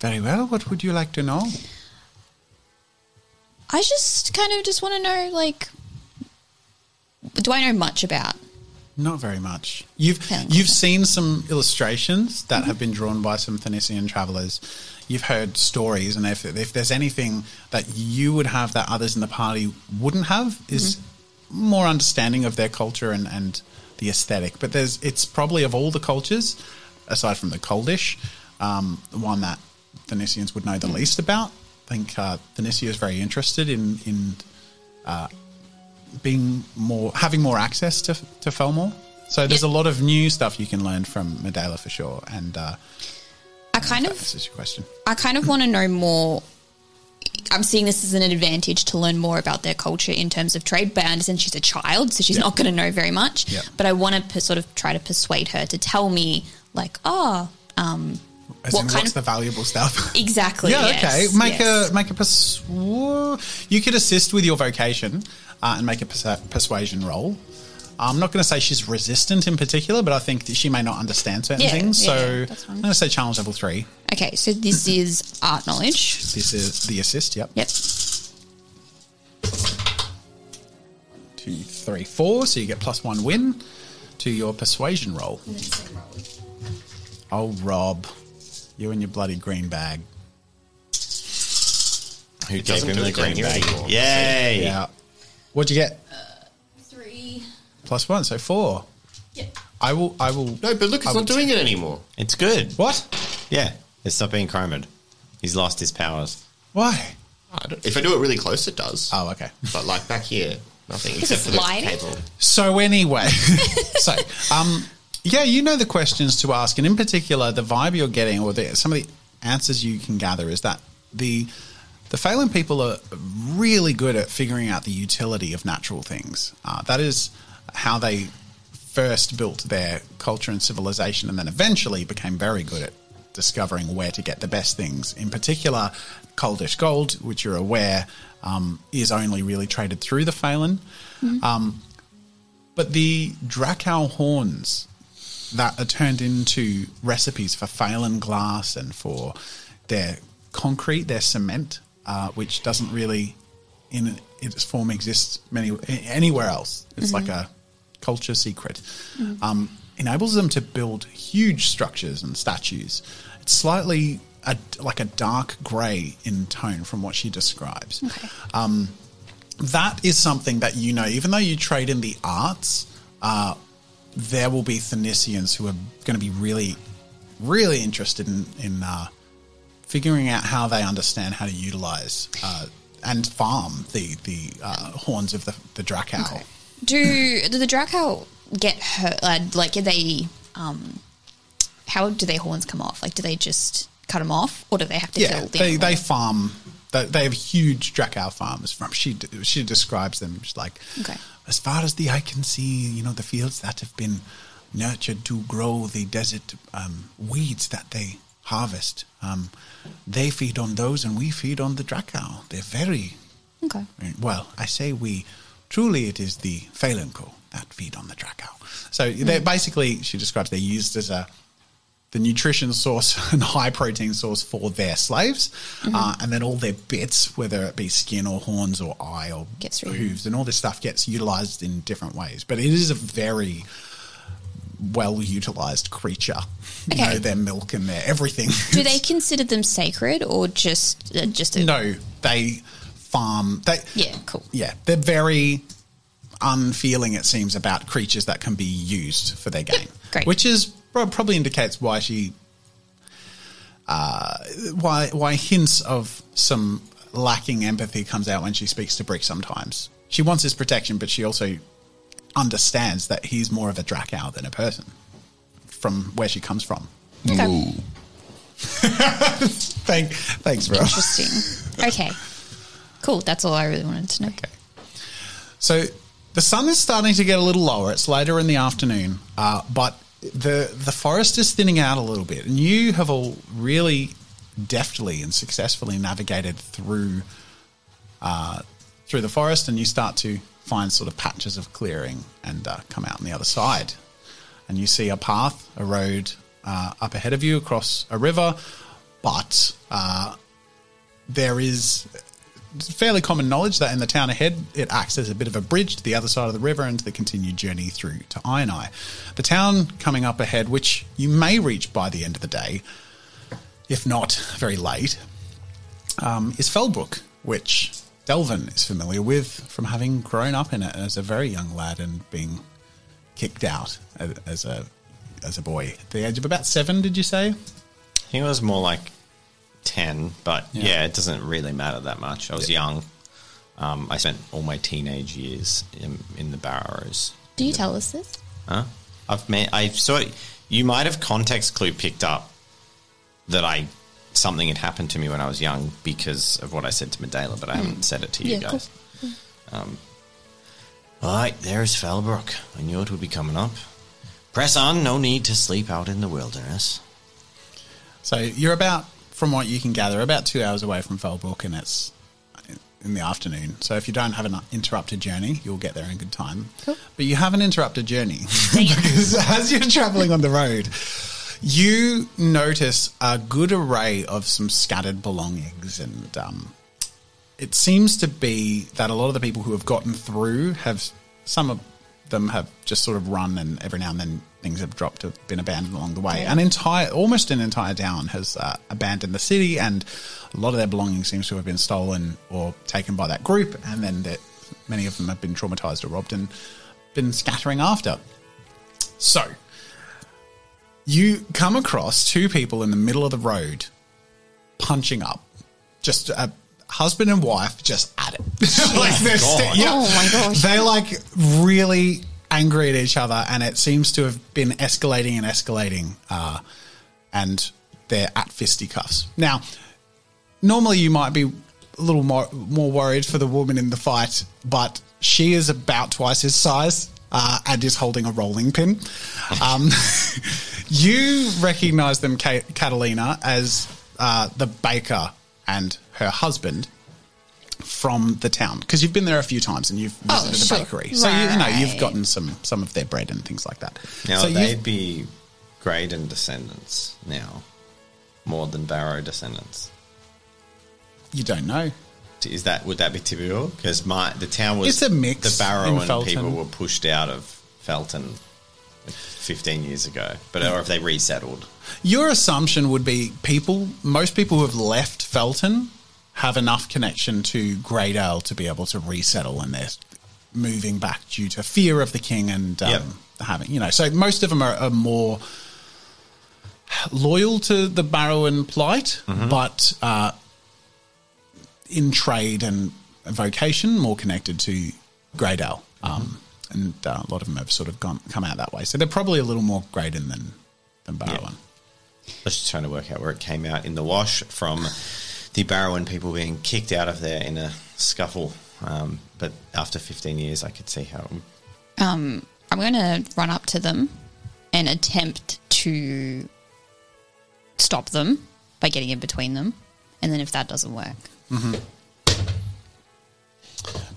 Very well. What would you like to know? I just kind of just want to know, like, do I know much about? Not very much. You've you've seen some illustrations that have been drawn by some Phoenician travelers. You've heard stories, and if if there's anything that you would have that others in the party wouldn't have, is more understanding of their culture and and the aesthetic. But there's it's probably of all the cultures, aside from the Coldish, um, the one that Phoenicians would know the least about. I think uh, is very interested in in being more having more access to to Felmore. So there's a lot of new stuff you can learn from Medela for sure. And uh, I kind of answers your question. I kind of want to know more. I'm seeing this as an advantage to learn more about their culture in terms of trade. But I understand she's a child, so she's Yeah. not going to know very much. Yeah. But I want to per- sort of try to persuade her to tell me, like, oh, um, As what in, kind what's of the valuable stuff? exactly? yeah, yes, okay. Make yes. a make a persu- You could assist with your vocation uh, and make a persu- persuasion roll. I'm not going to say she's resistant in particular, but I think that she may not understand certain Yeah, things. yeah, so that's. I'm going to say challenge level three. Okay, so this is art knowledge. This is the assist. Yep. Yep. Two, three, four. So you get plus one win to your persuasion roll. Oh, Rob, you and your bloody green bag. Who gave him the green bag? Yay! Yeah. What'd you get? Three. Plus one, so four. Yep. I will. I will. No, but look, it's would- not doing it anymore. It's good. What? Yeah, it's stop being chromed. He's lost his powers. Why? I if I do it really close, it does. Oh, okay. But like back here, nothing Is except it for the lighting? cable. So anyway, so um, yeah, you know the questions to ask, and in particular, the vibe you're getting, or the, some of the answers you can gather, is that the the Phelan people are really good at figuring out the utility of natural things. Uh, that is how they first built their culture and civilization, and then eventually became very good at discovering where to get the best things. In particular, Coldish gold, which you're aware um, is only really traded through the Phelan. Um, but the Dracow horns that are turned into recipes for Phelan glass and for their concrete, their cement, uh, which doesn't really in its form exist many anywhere else. It's like a culture secret. Um, enables them to build huge structures and statues. It's slightly a, like a dark grey in tone from what she describes Um, that is something that you know, even though you trade in the arts, uh, there will be Thanisians who are going to be really, really interested in, in uh, figuring out how they understand how to utilize uh, and farm the the uh, horns of the the Dracow. Do do the Draco get hurt? Uh, like, are they? Um, how do their horns come off? Like, do they just cut them off, or do they have to Yeah, kill the they, they farm. They, they have huge Dracow farms. From she she describes them she's like, Okay. As far as the eye can see, you know, the fields that have been nurtured to grow the desert um, weeds that they harvest. Um, they feed on those, and we feed on the Dracow. They're very Okay. well. I say we. Truly, it is the Phalanco that feed on the Dracow. So they're basically, she describes, they're used as a the nutrition source and high protein source for their slaves, uh, and then all their bits, whether it be skin or horns or eye or Gets hooves, and all this stuff gets utilized in different ways. But it is a very well utilized creature. You Okay. know, their milk and their everything. Do they consider them sacred or just uh, just a no, they farm. They Yeah, cool. yeah, they're very unfeeling. It seems about creatures that can be used for their gain, great. which is probably indicates why she, uh, why why hints of some lacking empathy comes out when she speaks to Brick. Sometimes she wants his protection, but she also understands that he's more of a Dracow than a person from where she comes from. Okay. No. Thank, thanks, bro. Interesting. Okay. Cool. That's all I really wanted to know. Okay. So the sun is starting to get a little lower. It's later in the afternoon, uh, but the the forest is thinning out a little bit, and you have all really deftly and successfully navigated through uh, through the forest, and you start to find sort of patches of clearing and uh, come out on the other side, and you see a path, a road uh, up ahead of you across a river, but uh, there is fairly common knowledge that in the town ahead, it acts as a bit of a bridge to the other side of the river and to the continued journey through to Iron The town coming up ahead, which you may reach by the end of the day, if not very late, um, is Felbrook, which Delvin is familiar with from having grown up in it as a very young lad and being kicked out as a as a boy at the age of about seven. Did you say? He was more like 10, but Yeah. yeah, it doesn't really matter that much. I was young. Um, I spent all my teenage years in, in the Barrows. Do you tell us this? Huh? I've met, I saw you might have context clue picked up that I something had happened to me when I was young because of what I said to Medela, but I haven't said it to you Yeah, cool. guys. Um, all right, there's Felbrook. I knew it would be coming up. Press on. No need to sleep out in the wilderness. So you're about, from what you can gather, about two hours away from Felbrook, and it's in the afternoon. So if you don't have an interrupted journey, you'll get there in good time. Cool. But you have an interrupted journey because as you're traveling on the road, you notice a good array of some scattered belongings, and um, it seems to be that a lot of the people who have gotten through have some of them have just sort of run, and every now and then things have dropped, have been abandoned along the way. An entire, almost an entire town has uh, abandoned the city, and a lot of their belongings seems to have been stolen or taken by that group, and then that many of them have been traumatized or robbed and been scattering after. So, you come across two people in the middle of the road punching up, just a husband and wife just at it. like they're sta- yeah. Oh my gosh. They're like really angry at each other, and it seems to have been escalating and escalating, uh, and they're at fisticuffs. Now, normally you might be a little more more worried for the woman in the fight, but she is about twice his size uh, and is holding a rolling pin. Um, you recognize them, Ka- Catalina, as uh, the baker and her husband from the town because you've been there a few times and you've Oh, visited sure. the bakery, so you, you know you've gotten some some of their bread and things like that. Now so they'd be Graydon descendants now, more than Barrow descendants. you don't know. Is that would that be typical? Because my the town was It's a mix The Barrow and Felton. people were pushed out of Felton fifteen years ago, but or if they resettled. Your assumption would be people, most people who have left Felton have enough connection to Greydale to be able to resettle and they're moving back due to fear of the king and um, Yep. having, you know, so most of them are, are more loyal to the Barrowan plight, but uh, in trade and vocation, more connected to Greydale. Um, and uh, a lot of them have sort of gone come out that way. So they're probably a little more Graydon than, than Barrowan. I was just trying to work out where it came out in the wash from the Barrowan people being kicked out of there in a scuffle. Um, but after 15 years, I could see how. it would- Um, I'm going to run up to them and attempt to stop them by getting in between them, and then if that doesn't work,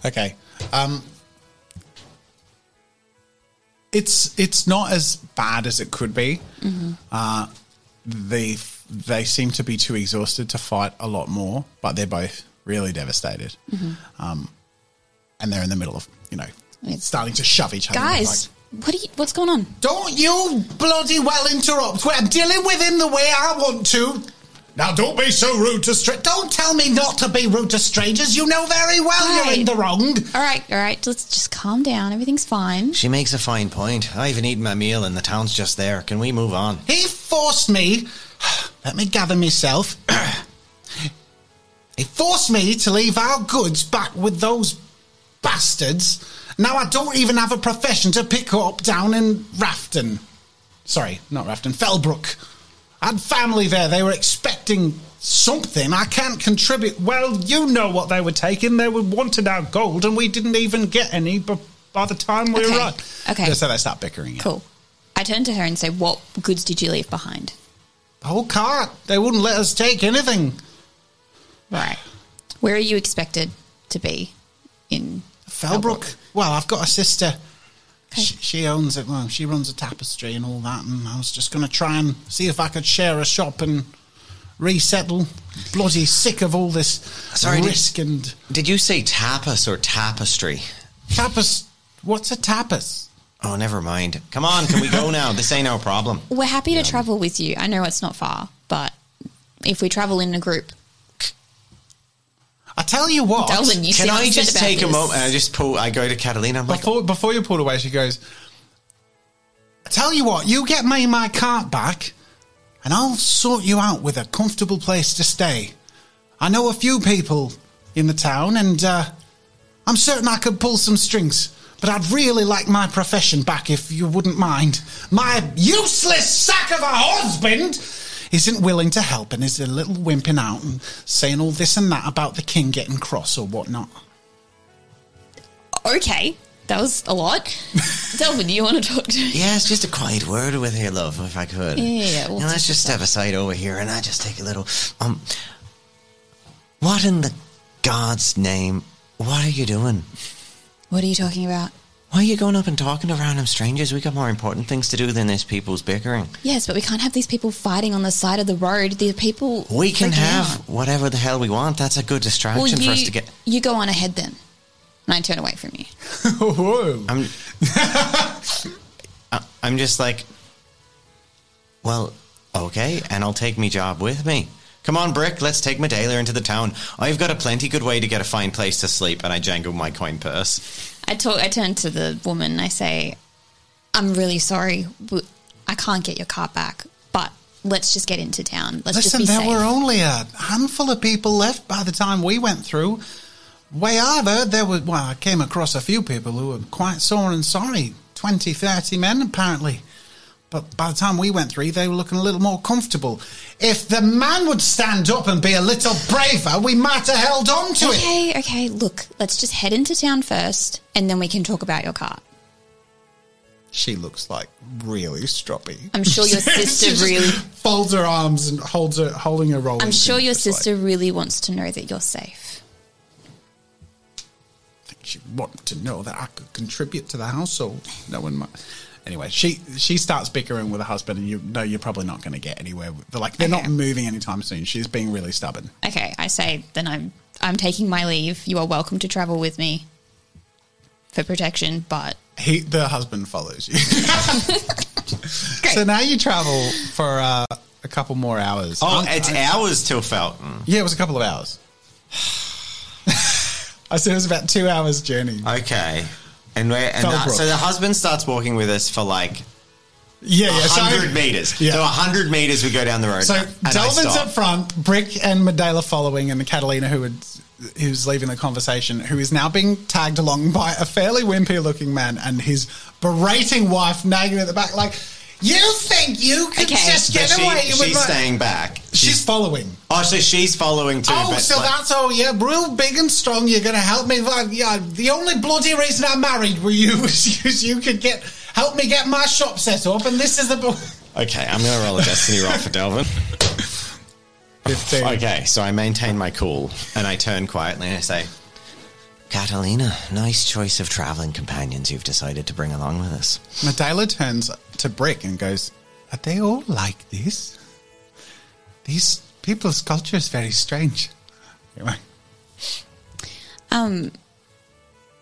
Okay. Um, it's it's not as bad as it could be. Uh, they they seem to be too exhausted to fight a lot more, but they're both really devastated. Um, and they're in the middle of you know It's- starting to shove each other. guys, what are you, what's going on? Don't you bloody well interrupt I'm dealing with him the way I want to. Now, don't be so rude to strangers. Don't tell me not to be rude to strangers. You know very well you're in the wrong. All right, all right, let's just calm down. Everything's fine. She makes a fine point. I haven't eaten my meal and the town's just there. Can we move on? He forced me. Let me gather myself. he forced me to leave our goods back with those bastards. Now I don't even have a profession to pick up down in Rafton. Sorry, not Rafton, Felbrook. I had family there. They were expecting something. I can't contribute. Well, you know what they were taking. They were wanted our gold, and we didn't even get any b- by the time we Okay, arrived. okay. So they start bickering. Cool. I turn to her and say, "What goods did you leave behind?" The whole cart. They wouldn't let us take anything. Right. Where are you expected to be in Felbrook. Well, I've got a sister. Okay. She, she owns it. Well, she runs a tapestry and all that. And I was just going to try and see if I could share a shop and resettle. Bloody sick of all this Sorry, did- risk and Did you say tapas or tapestry? tapas. What's a tapas? Oh, never mind. Come on, can we go now? This ain't our problem. We're happy to travel with you. I know it's not far, but if we travel in a group, I tell you what. Delvin, you Can I just about take a this. moment? I just pull. I go to Catalina. I'm like, Before, before you pulled away, she goes, I tell you what, you get me my cart back, and I'll sort you out with a comfortable place to stay. I know a few people in the town, and uh, I'm certain I could pull some strings. But I'd really like my profession back if you wouldn't mind. My useless sack of a husband isn't willing to help and is a little wimping out and saying all this and that about the king getting cross or whatnot. Okay, that was a lot. Delvin, do you want to talk to me? yeah, it's just a quiet word with your love, if I could. Yeah, yeah, yeah, we'll Now, let's just this step aside over here, and I just take a little. Um, what in the God's name? What are you doing? What are you talking about? Why are you going up and talking to random strangers? We got more important things to do than this people's bickering. Yes, but we can't have these people fighting on the side of the road. The people We can have out. whatever the hell we want. That's a good distraction Well, you, for us to get. you go on ahead then, and I turn away from you. I'm. I- I'm just like, well, okay, and I'll take me job with me. Come on, Brick, let's take Medela into the town. I've got a plenty good way to get a fine place to sleep, and I jangle my coin purse. I talk. I turn to the woman. I say, "I'm really sorry. I can't get your car back, but let's just get into town. Let's Listen, just be there safe." were only a handful of people left by the time we went through. Way I've there were, well, I came across a few people who were quite sore and sorry. 20, 30 men, apparently. But by the time we went through, they were looking a little more comfortable. If the man would stand up and be a little braver, we might have held on to it. okay, okay. Look, let's just head into town first, and then we can talk about your cart. She looks like really stroppy. I'm sure your sister really. folds her arms and holds her, holding her roll. I'm sure your sister really wants to know that you're safe. I think she wanted to know that I could contribute to the household. No one might. Anyway, she she starts bickering with her husband, and you know you're probably not going to get anywhere. They're like they're not moving anytime soon. She's being really stubborn. Okay, I say then I'm I'm taking my leave. You are welcome to travel with me for protection, but He the husband follows you. so now you travel for uh, a couple more hours. Oh, Um, it's I- hours till Felton. yeah, it was a couple of hours. I said it was about two hours journey. Okay. And, we're, and Felbrook. so the husband starts walking with us for like Yeah, yeah. so- 100 meters. Yeah. So 100 meters we go down the road. So Delvin's up front, Brick and Medela following, and the Catalina, who had, who's leaving the conversation, who is now being tagged along by a fairly wimpy looking man and his berating wife nagging at the back, like, "You think you can Okay. just But get she- away with she's my-" staying back. She's following. Oh, so she's following too. Oh, but so like- that's all. Yeah, real big and strong. You're going to help me. Like, yeah, the only bloody reason I married were you was you, you could get help me get my shop set up, and this is the. Okay, I'm going to roll a destiny roll for Delvin. 15. Okay, so I maintain my cool and I turn quietly and I say, Catalina, nice choice of traveling companions you've decided to bring along with us. Medela turns to Brick and goes, Are they all like this? These people's culture is very strange. Anyway, Um,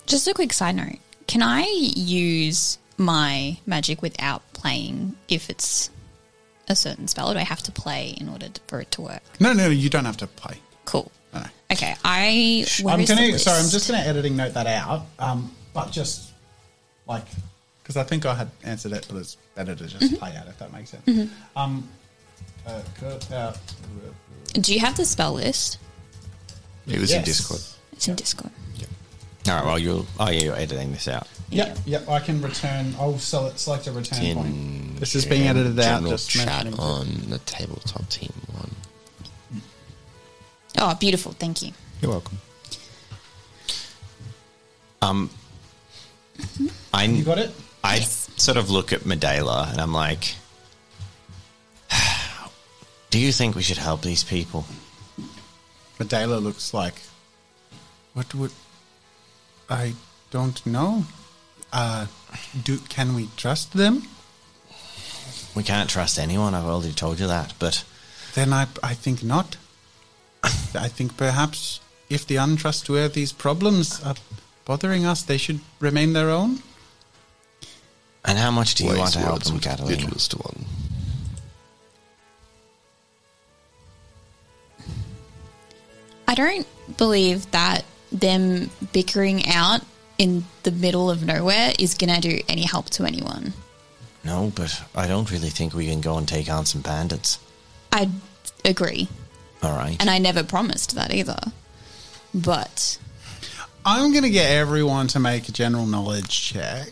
just a quick side note: Can I use my magic without playing if it's a certain spell? Or do I have to play in order to, for it to work? No, no, you don't have to play. Cool. No. Okay, I. where I'm is gonna. list? Sorry, I'm just gonna editing note that out. Um, but just like because I think I had answered it, but it's better to just play out if that makes sense. Um, uh, cut. Do you have the spell list? It was in Discord. It's in Discord. All right, well, you'll, oh, yeah, you're editing this out. Yep, yep. I can return. I'll sell it. Select a return In point. This is being edited out. Just chat on the tabletop team one. Oh, beautiful. Thank you. You're welcome. Um, I You got it. I sort of look at Medela and I'm like, do you think we should help these people? Medela looks like. What would? I don't know. Uh, do can we trust them? We can't trust anyone. I've already told you that. But Then I I think not. I think perhaps if the untrustworthy's problems are bothering us, they should remain their own. and how much do you Wise want to help them, with Catalina? littlest one. I don't believe that them bickering out in the middle of nowhere is going to do any help to anyone. No, but I don't really think we can go and take on some bandits. I agree. All right. And I never promised that either. But I'm going to get everyone to make a general knowledge check.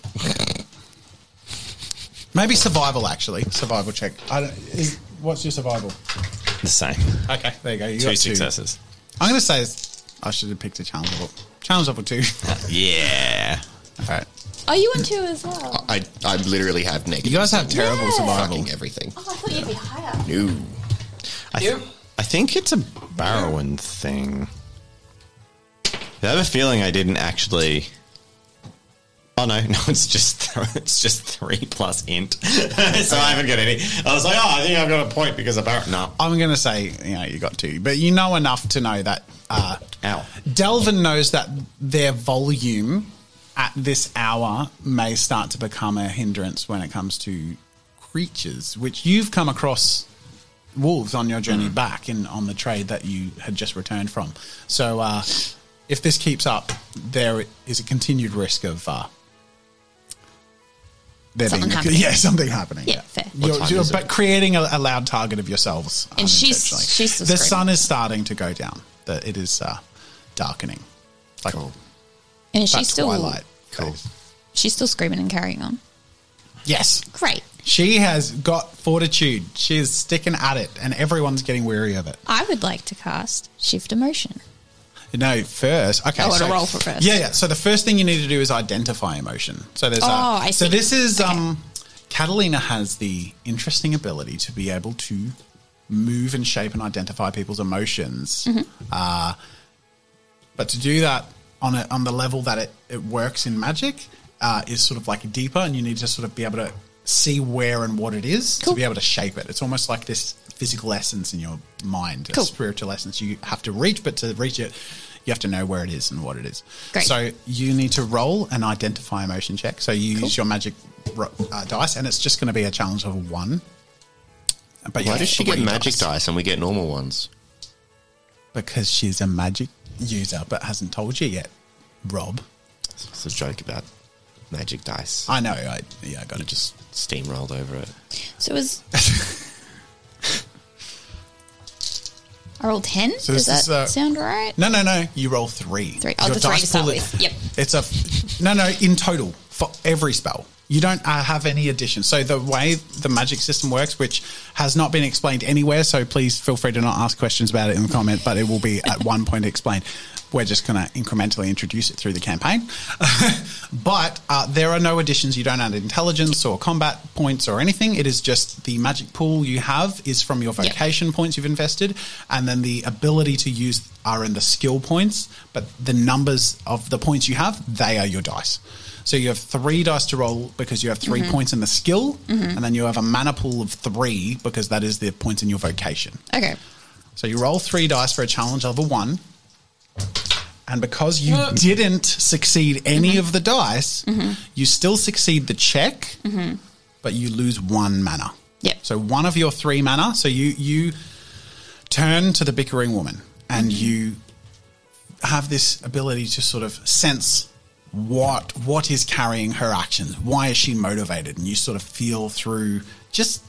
Maybe survival, actually. Survival check. I don't, is, what's your survival? the same. Okay, there you go. You Two got successes. I'm going to say it's- I should have picked a challenge level. Challenge level two. Uh, yeah. All right. are you on two as well? I I literally have negative. You guys have terrible Yeah. survival. fucking everything. Oh, I thought you'd be higher. No. I, th- I think it's a Barrowan thing. I have a feeling I didn't actually. Oh no, no, it's just it's just three plus int, so I haven't got any. I was like, oh, I think I've got a point because of Barrowan. No, I'm going to say, you know, you got two, but you know enough to know that uh, Ow. Delvin knows that their volume at this hour may start to become a hindrance when it comes to creatures, which you've come across wolves on your journey back in on the trade that you had just returned from. So, uh, if this keeps up, there is a continued risk of uh, there Something being a, happening. yeah something happening. Yeah, fair. You're, you're is it? but creating a, a loud target of yourselves. And she's- she's the screaming. sun is starting to go down. The, it is uh, darkening. Like Cool. And that she's still twilight. Cool. phase. she's still screaming and carrying on. Yes, Great. She has got fortitude. She is sticking at it, and everyone's getting weary of it. I would like to cast shift emotion. No, first. Okay, I wanna so- roll for first. Yeah, yeah. So the first thing you need to do is identify emotion. So there's. Oh, a, I So this is Okay. um, Catalina has the interesting ability to be able to move and shape and identify people's emotions. Mm-hmm. Uh, but to do that on a, on the level that it, it works in magic uh, is sort of like deeper, and you need to sort of be able to see where and what it is Cool. to be able to shape it. It's almost like this physical essence in your mind, Cool. a spiritual essence you have to reach, but to reach it, you have to know where it is and what it is. Great. So you need to roll an identify emotion check. So you use your magic uh, dice, and it's just going to be a challenge of one. But Why does she get three magic dice and we get normal ones? Because she's a magic user, but hasn't told you yet, Rob. It's a joke about magic dice. I know. I yeah, I got You it. just steamrolled over it. So is I rolled ten? So Does this is, that uh, sound right? No, no, no. You roll three. Three. Oh, Your the three dice to start pool with. Yep. It's a no, no. In total for every spell, You don't uh, have any additions. So the way the magic system works, which has not been explained anywhere, so please feel free to not ask questions about it in the comment, but it will be at one point explained. We're just going to incrementally introduce it through the campaign. but uh, there are no additions. You don't add intelligence or combat points or anything. It is just the magic pool you have is from your Yep. vocation points you've invested, and then the ability to use are in the skill points. But the numbers of the points you have, they are your dice. So you have three dice to roll because you have 3 mm-hmm. points in the skill, mm-hmm. and then you have a mana pool of three because that is the points in your vocation. Okay. So you roll three dice for a challenge level one. And because you didn't succeed any mm-hmm. of the dice, you still succeed the check, but you lose one mana. Yep. So one of your three mana. So you you turn to the bickering woman and you have this ability to sort of sense what what is carrying her actions. Why is she motivated? And you sort of feel through just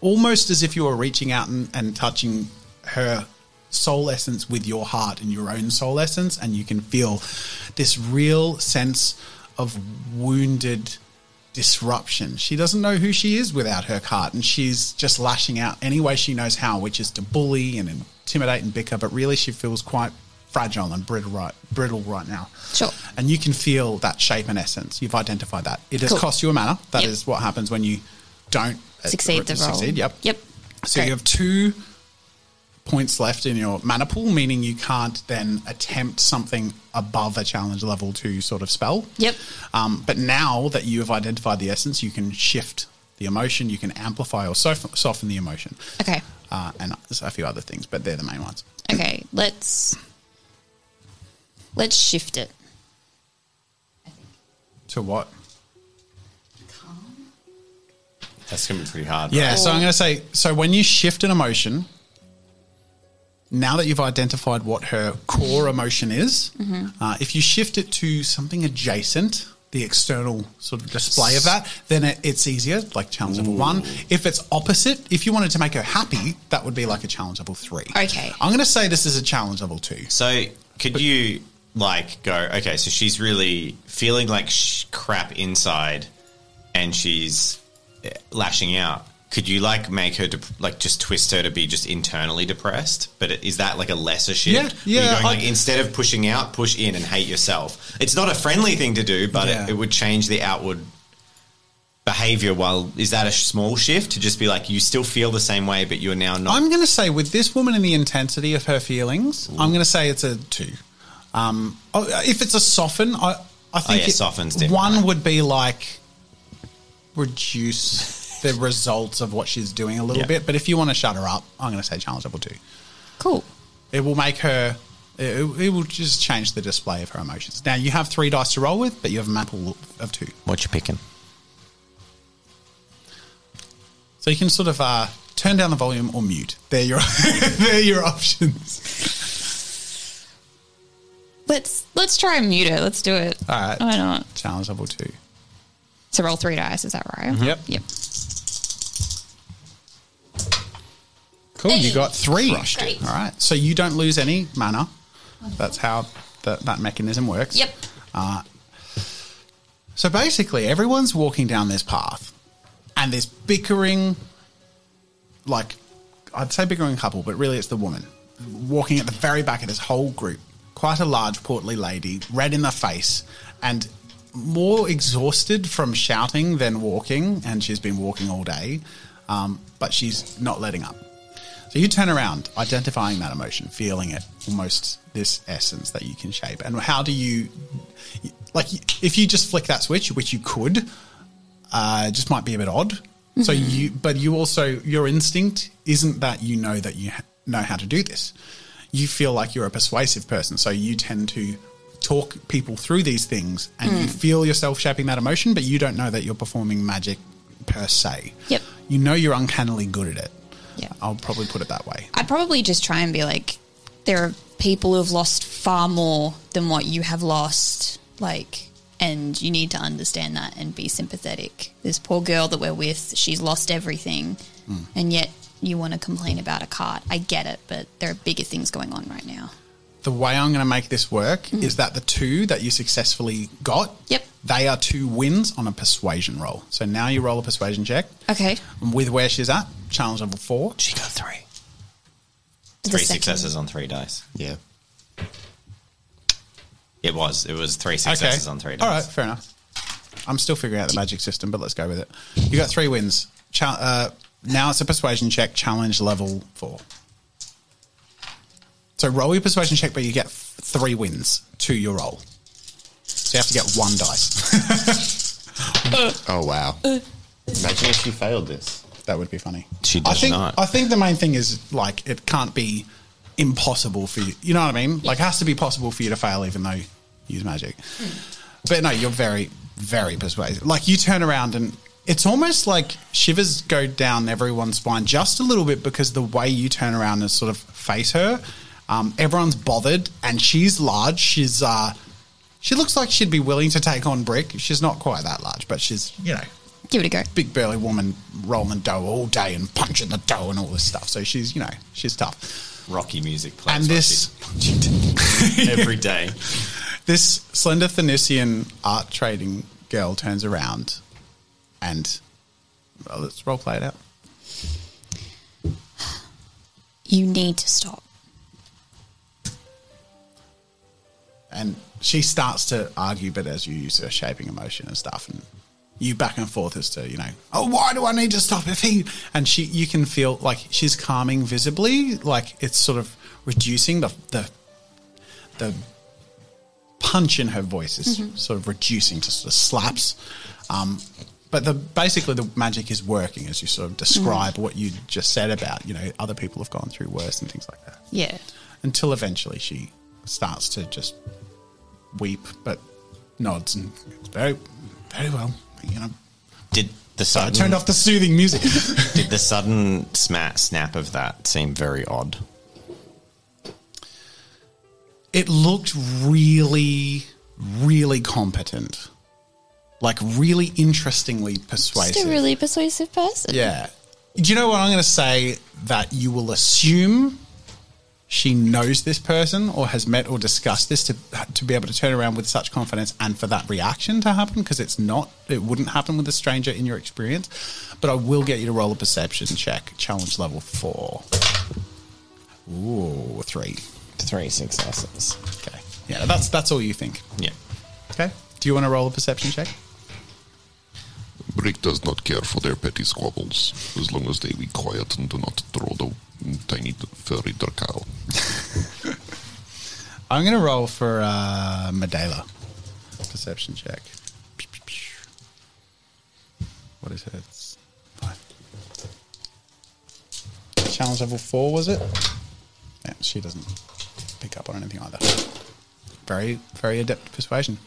almost as if you were reaching out and, and touching her soul essence with your heart and your own soul essence, and you can feel this real sense of wounded disruption. She doesn't know who she is without her cart, and she's just lashing out any way she knows how, which is to bully and intimidate and bicker. But really, she feels quite fragile and brittle right, brittle right now. Sure. And you can feel that shape and essence. You've identified that. It has Cool. cost you a mana. That is Yep. what happens when you don't uh, Succeed the. Succeed. Yep. Yep. So Great. you have two points left in your mana pool, meaning you can't then attempt something above a challenge level two sort of spell. Yep. Um, but now that you have identified the essence, you can shift the emotion, you can amplify or sof- soften the emotion, Okay. uh, and there's a few other things, but they're the main ones. Okay. Let's let's shift it. To what? That's gonna be pretty hard. Yeah, right? so I'm going to say so when you shift an emotion, now that you've identified what her core emotion is, uh, if you shift it to something adjacent, the external sort of display of that, then it, it's easier, like challenge level one. If it's opposite, if you wanted to make her happy, that would be like a challenge level three. Okay. I'm going to say this is a challenge level two. So could you like go? Okay, so she's really feeling like sh- crap inside, and she's eh, lashing out. Could you like make her like just twist her to be just internally depressed? But it- is that like a lesser shift? Yeah, yeah, going like I- instead of pushing out, push in and hate yourself. It's not a friendly thing to do, but Yeah. it, it would change the outward behavior. While is that a small shift to just be like you still feel the same way, but you're now not? I'm going to say with this woman and the intensity of her feelings, I'm going to say it's a two. Um, oh, if it's a soften, I, I think Oh, yeah, it- soften's different, one right. would be like reduce the results of what she's doing a little Yeah. bit. But if you want to shut her up, I'm going to say challenge level two. Cool. It will make her. It, it will just change the display of her emotions. Now you have three dice to roll with, but you have a map of two, what you picking? so you can sort of uh, turn down the volume or mute. They're your they're your options. Let's let's try and mute it. Let's do it. All right. Why not? Challenge level two. So roll three dice. Is that right? Mm-hmm. Yep. Yep. Cool. You got three. Crushed it. All right. So you don't lose any mana. That's how the, that mechanism works. Yep. Uh, so basically, everyone's walking down this path, and there's bickering. Like, I'd say bickering couple, but really it's the woman walking at the very back of this whole group. Quite a large, portly lady, red in the face, and more exhausted from shouting than walking. And she's been walking all day, um, but she's not letting up. So you turn around, identifying that emotion, feeling it, almost this essence that you can shape. And how do you, like, if you just flick that switch, which you could, uh, just might be a bit odd. So you, but you also, your instinct isn't that you know that you know how to do this. You feel like you're a persuasive person, so you tend to talk people through these things, and you feel yourself shaping that emotion, but you don't know that you're performing magic per se. Yep. You know you're uncannily good at it. Yeah. I'll probably put it that way. I'd probably just try and be like, there are people who've lost far more than what you have lost. Like, and you need to understand that and be sympathetic. This poor girl that we're with, she's lost everything, Hmm. and yet you want to complain about a cart. I get it, but there are bigger things going on right now. the way I'm going to make this work is that the two that you successfully got, Yep. they are two wins on a persuasion roll. So now you roll a persuasion check Okay. with where she's at, challenge level four. She got three. The Three second- successes on three dice. Yeah. It was. It was three successes on three dice. All right, fair enough. I'm still figuring out the magic system, but let's go with it. You got three wins. Cha- uh, now it's a persuasion check, challenge level four. So roll your persuasion check, but you get three wins to your roll. So you have to get one dice. Oh wow. Imagine if she failed this. that would be funny. She I does think, not. I think the main thing is like it can't be impossible for you. You know what I mean? Like it has to be possible for you to fail, even though you use magic. But no, you're very, very persuasive. Like you turn around and it's almost like shivers go down everyone's spine just a little bit because the way you turn around and sort of face her, um, everyone's bothered and she's large. She's uh, she looks like she'd be willing to take on Brick. She's not quite that large, but she's you know Give it a go. big burly woman rolling dough all day and punching the dough and all this stuff. So she's you know she's tough. Rocky music plays. And this every day. this slender Thanisian art trading girl turns around and well, let's role play it out. You need to stop. And she starts to argue, but as you use her shaping emotion and stuff, and you back and forth as to you know, oh, why do I need to stop if he? And she, you can feel like she's calming visibly, like it's sort of reducing the the the punch in her voice is sort of reducing to sort of slaps. Um, but the basically the magic is working as you sort of describe what you just said about you know other people have gone through worse and things like that Yeah. until eventually she starts to just weep, but nods and it's very, very well. You know, Did the I sudden turned off the soothing music. did the sudden sma- snap of that seem very odd? it looked really, really competent, like really interestingly persuasive. Just a really persuasive person. Yeah. Do you know what I'm going to say? That you will assume she knows this person or has met or discussed this to to be able to turn around with such confidence and for that reaction to happen because it's not it wouldn't happen with a stranger in your experience. But I will get you to roll a perception check, challenge level four. Ooh, three. Three successes. Okay. Yeah, that's that's all you think. Yeah. Okay. Do you want to roll a perception check? Brick does not care for their petty squabbles, as long as they be quiet and do not throw the tiny furry Darkal. I'm going to roll for uh, Medela. Perception check. What is it? Challenge level four, was it? Yeah, she doesn't pick up on anything either. Very, very adept persuasion.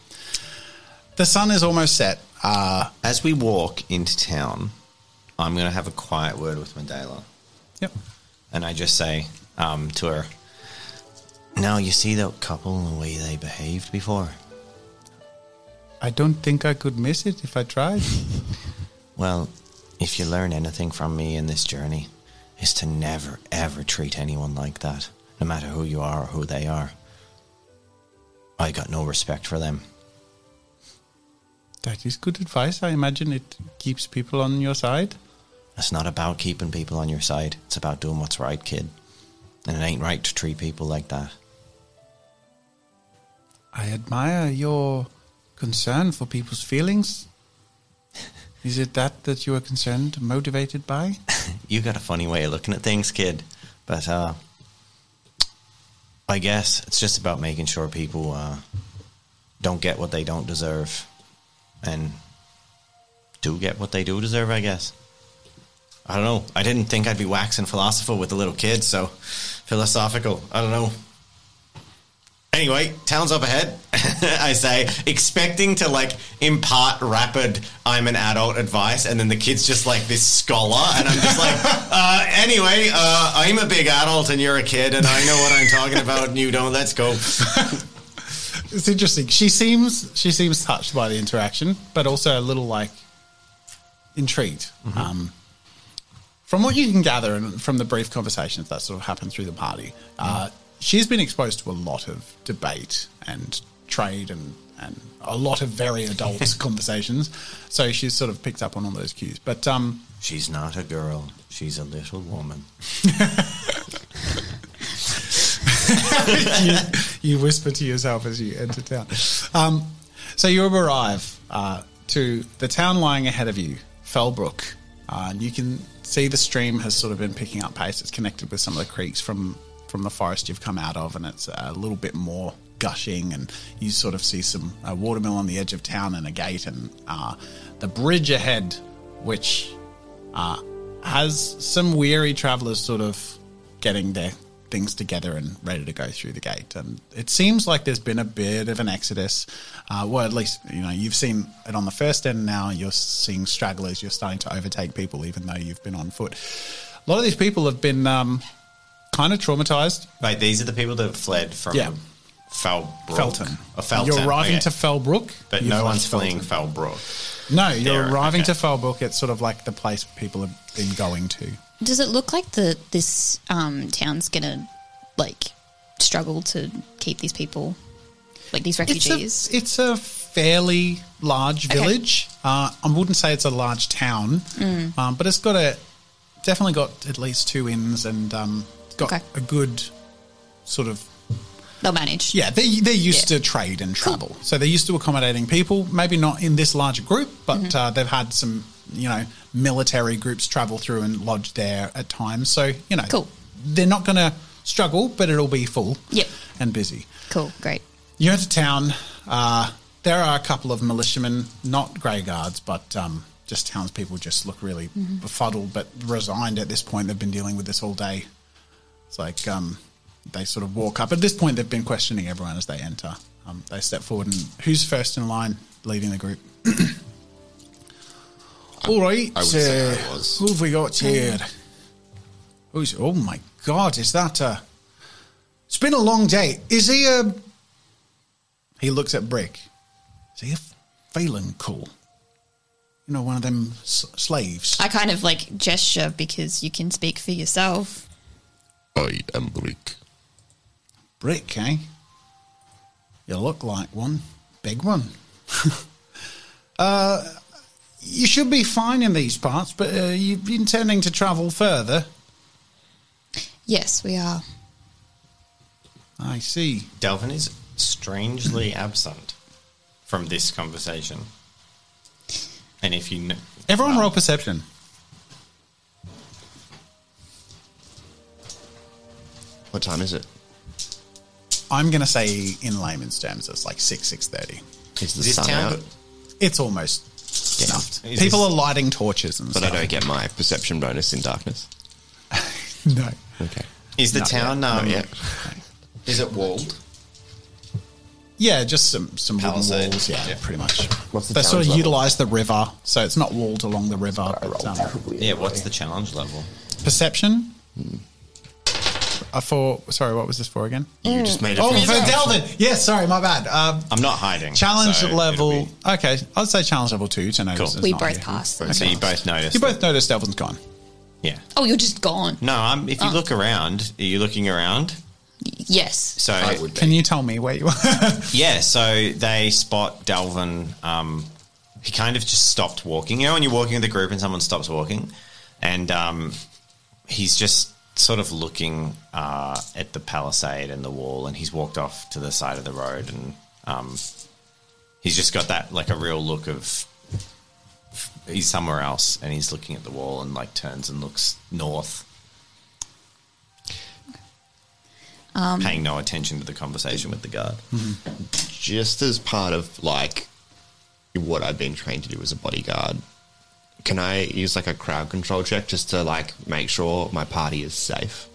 The sun is almost set. Uh, As we walk into town, I'm going to have a quiet word with Medela. yep. And I just say um, to her, Now, you see that couple and the way they behaved before? I don't think I could miss it if I tried. Well, if you learn anything from me in this journey, is to never, ever treat anyone like that, no matter who you are or who they are. I got no respect for them. That is good advice. I imagine it keeps people on your side. It's not about keeping people on your side. It's about doing what's right, kid. And it ain't right to treat people like that. I admire your concern for people's feelings. Is it that that you are concerned, motivated by? You got a funny way of looking at things, kid. But uh I guess it's just about making sure people uh don't get what they don't deserve and do get what they do deserve, I guess. I don't know. I didn't think I'd be waxing philosophical with the little kids, so philosophical. I don't know. Anyway, town's up ahead, I say, expecting to like impart rapid I'm an adult advice, and then the kid's just like this scholar, and I'm just like, uh, anyway, uh, I'm a big adult and you're a kid, and I know what I'm talking about, and you don't. Let's go. It's interesting. She seems she seems touched by the interaction, but also a little like intrigued. Um, from what you can gather and from the brief conversations that sort of happened through the party, uh, she's been exposed to a lot of debate and trade and and a lot of very adult conversations. So she's sort of picked up on all those cues. But um, She's not a girl. She's a little woman. you, you whisper to yourself as you enter town. Um, so you arrive uh, to the town lying ahead of you, Felbrook. Uh, and you can see the stream has sort of been picking up pace. It's connected with some of the creeks from from the forest you've come out of, and it's a little bit more gushing. And you sort of see some uh, watermill on the edge of town and a gate, and uh, the bridge ahead, which uh, has some weary travelers sort of getting their things together and ready to go through the gate. And it seems like there's been a bit of an exodus. Uh, well, at least you know you've seen it on the first end. Now you're seeing stragglers. You're starting to overtake people, even though you've been on foot. A lot of these people have been um, kind of traumatized. Wait, these are the people that have fled from Yeah. Felbrook. Felton. Or Felton. You're arriving okay. to Felbrook, But no one's fleeing. Felbrook. No, you're There, arriving okay. to Felbrook. It's sort of like the place people have been going to. Does it look like the this um, town's gonna like struggle to keep these people, like these refugees? It's a, it's a fairly large Okay. village. Uh, I wouldn't say it's a large town, Mm. um, but it's got a definitely got at least two inns and um, got Okay. a good sort of They'll manage. yeah. They they're used Yeah. to trade and travel, so they're used to accommodating people. Maybe not in this large group, but Mm-hmm. uh, they've had some you know military groups travel through and lodge there at times. So you know, Cool. They're not going to struggle, but it'll be full Yep. and busy. Cool. Great. You're enter town. Uh, there are a couple of militiamen, not grey guards, but um, just townspeople. Just look really befuddled, but resigned at this point. They've been dealing with this all day. It's like um, they sort of walk up. At this point, they've been questioning everyone as they enter. Um, they step forward, and who's first in line, leading the group? All right. I would say uh, I was. Who have we got here? Who's? Oh my God! Is that a? It's been a long day. Is he a? He looks at Brick. Is he a feeling cool? You know, one of them s- slaves. I kind of like gesture because you can speak for yourself. I am Brick. Brick, eh? You look like one. Big one. uh, you should be fine in these parts, but uh, you're intending to travel further. Yes, we are. I see. Delvin is strangely absent from this conversation. And if you know, Everyone well, roll perception. What time is it? I'm going to say in layman's terms, it's like 6, 6.30. Is the This sun town- out? It's almost snuffed. Is People this- are lighting torches and But I stuff. don't get my perception bonus in darkness. No. Okay. is the Not town Not um, yet. is it walled? Yeah, just some some wooden Palisade. walls. Yeah, Yeah. pretty much. What's the they sort challenge of level? utilize the river, so it's not walled along the river. But, um, Yeah, what's the challenge level? perception. Uh, for sorry, what was this for again? You just made it. Oh, from for Delvin. Yes, sorry, my bad. Um, I'm not hiding. challenge so level. it'll be- Okay, I'd say challenge level two to notice. Cool. it's We not both here. passed. So you both noticed. You both noticed Delvin's gone. yeah. Oh, you're just gone. No, I'm, if you look around, are you looking around? Yes. So I would be. Can you tell me where you are? Yeah, so they spot Delvin. Um, he kind of just stopped walking. You know, when you're walking with a group and someone stops walking, and um, he's just sort of looking uh, at the palisade and the wall, and he's walked off to the side of the road, and um, he's just got that like a real look of he's somewhere else, and he's looking at the wall and like turns and looks north. paying no attention to the conversation with the guard. just as part of like what I've been trained to do as a bodyguard, can I use like a crowd control check just to like make sure my party is safe?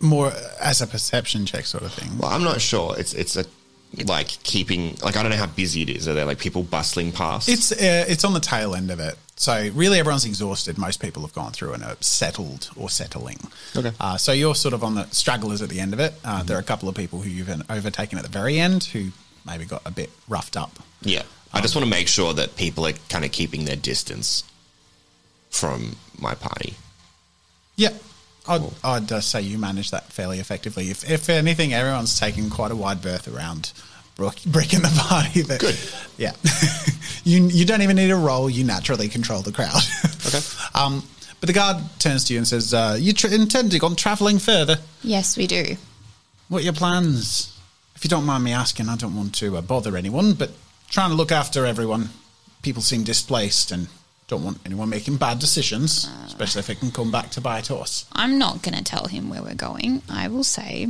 More as a perception check, sort of thing. Well, I'm not sure. It's it's a like keeping like I don't know how busy it is. Are there like people bustling past? It's uh, it's on the tail end of it. So really, everyone's exhausted. Most people have gone through and are settled or settling. Okay. Uh, so you're sort of on the stragglers at the end of it. Uh, There are a couple of people who you've overtaken at the very end who maybe got a bit roughed up. yeah. I just want to make sure that people are kind of keeping their distance from my party. Yeah, I'd, I'd uh, say you manage that fairly effectively. If, if anything, everyone's taking quite a wide berth around Brook, Brick in the party. That, Good. Yeah. you, you don't even need a roll. You naturally control the crowd. Okay. um, but the guard turns to you and says, uh, you tr- intending on travelling further? Yes, we do. What are your plans? If you don't mind me asking, I don't want to uh, bother anyone, but trying to look after everyone. People seem displaced and don't want anyone making bad decisions, especially if it can come back to bite us. I'm not going to tell him where we're going. I will say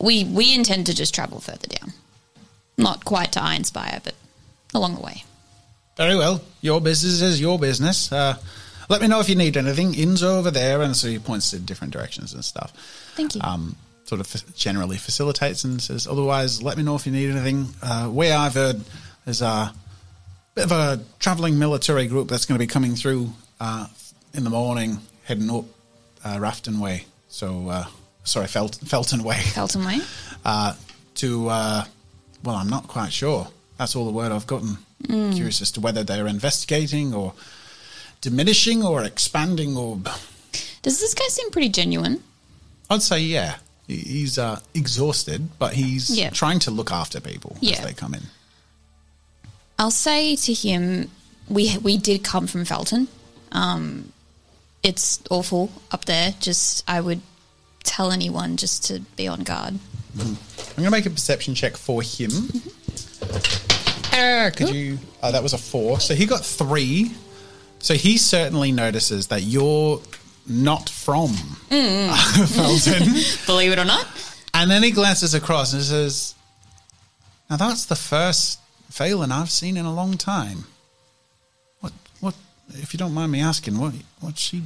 we we intend to just travel further down. Not quite to Ironspire, but along the way. Very well. Your business is your business. Uh, let me know if you need anything. Inn's over there, and so he points to different directions and stuff. Thank you. Um, sort of generally facilitates and says, otherwise, let me know if you need anything. Uh, way I've heard there's a bit of a travelling military group that's going to be coming through uh, in the morning, heading up uh, Rafton Way. So, uh, sorry, Felt- Felton Way. Felton Way. uh, to, uh, well, I'm not quite sure. That's all the word I've gotten. Curious as to whether they're investigating or diminishing or expanding or. Does this guy seem pretty genuine? I'd say, yeah. He- He's uh, exhausted, but he's Yeah. trying to look after people Yeah. as they come in. I'll say to him, we we did come from Felton. Um, it's awful up there. Just I would tell anyone just to be on guard. I'm going to make a perception check for him. Uh, could you? Uh, that was a four. So he got three. So he certainly notices that you're not from Felton. Believe it or not, And then he glances across and says, Now that's the first Phelan I've seen in a long time. What, what, if you don't mind me asking, what, what she,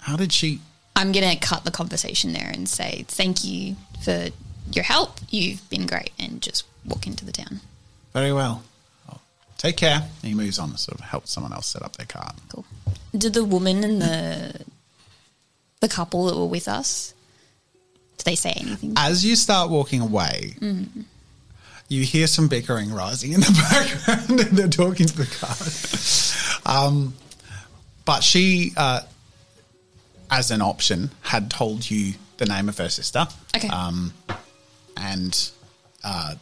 how did she, I'm gonna cut the conversation there and say thank you for your help. You've been great, and just walk into the town. very well. Oh, take care. And he moves on to sort of help someone else set up their cart. Cool. Did the woman and the the couple that were with us? Did they say anything? As you start walking away, you hear some bickering rising in the background and they're talking to the cart. Um, but she, uh, as an option, had told you the name of her sister. Okay. Um, and uh,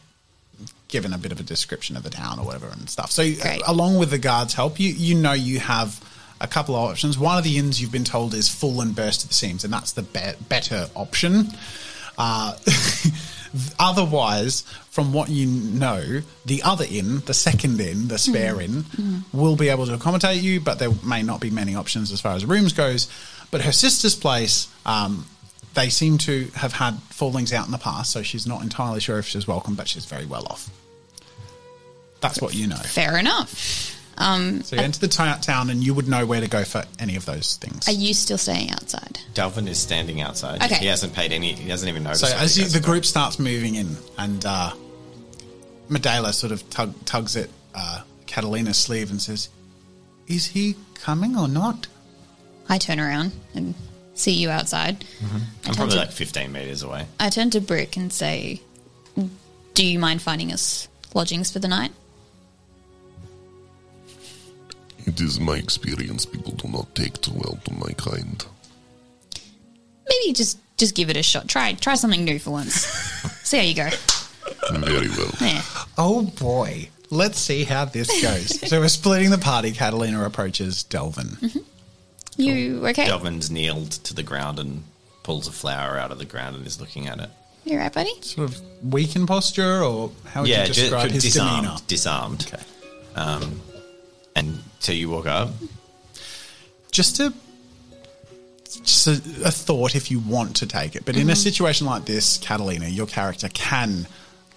given a bit of a description of the town or whatever and stuff. So, uh, along with the guards' help, you you know you have a couple of options. One of the inns you've been told is full and burst at the seams, and that's the be- better option. Uh, otherwise, from what you know, the other inn, the second inn, the spare inn, will be able to accommodate you, but there may not be many options as far as rooms goes. But her sister's place, um, they seem to have had fallings out in the past, so she's not entirely sure if she's welcome, but she's very well off. That's what you know. Fair enough. Um, So you enter the t- town, and you would know where to go for any of those things. are you still staying outside? Delvin is standing outside. Okay. He hasn't paid any. He hasn't even noticed. So as you you, the are group starts moving in, and uh, Medela sort of tug, tugs at uh, Catalina's sleeve and says, "Is he coming or not?" I turn around and see you outside. I I'm probably to- like 15 meters away. I turn to Brick and say, "Do you mind finding us lodgings for the night?" Is my experience people do not take too well to my kind. Maybe just just give it a shot. Try try something new for once. see how you go. Very well. Yeah. Oh boy, let's see how this goes. so we're splitting the party. Catalina approaches Delvin. You okay? Delvin's kneeled to the ground and pulls a flower out of the ground and is looking at it. You right, buddy? Sort of weak in posture, or how would yeah, you describe could- his disarmed. demeanor? Disarmed. Okay. Um, and so you walk up. just a just a, a thought if you want to take it. But in a mm-hmm. situation like this, Catalina, your character can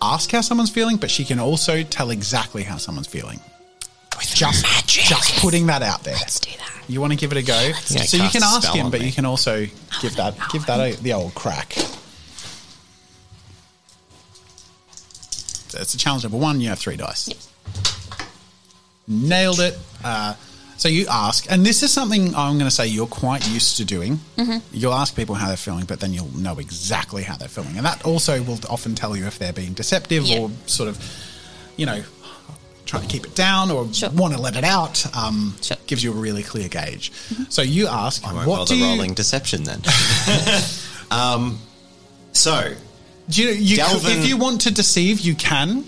ask how someone's feeling, but she can also tell exactly how someone's feeling. With just, magic. just putting that out there. Let's do that. You want to give it a go, gonna so you can ask him, but me. you can also give that give that a, the old crack. It's a challenge number one. You have three dice. Nailed it. Uh, so you ask, and this is something I'm going to say you're quite used to doing. You'll ask people how they're feeling, but then you'll know exactly how they're feeling, and that also will often tell you if they're being deceptive Yeah. or sort of, you know, trying to keep it down or Sure. want to let it out, um, Sure. gives you a really clear gauge. So you ask, I won't what bother do you, rolling deception then. um, so do you, you could- Delvin- if you want to deceive, you can,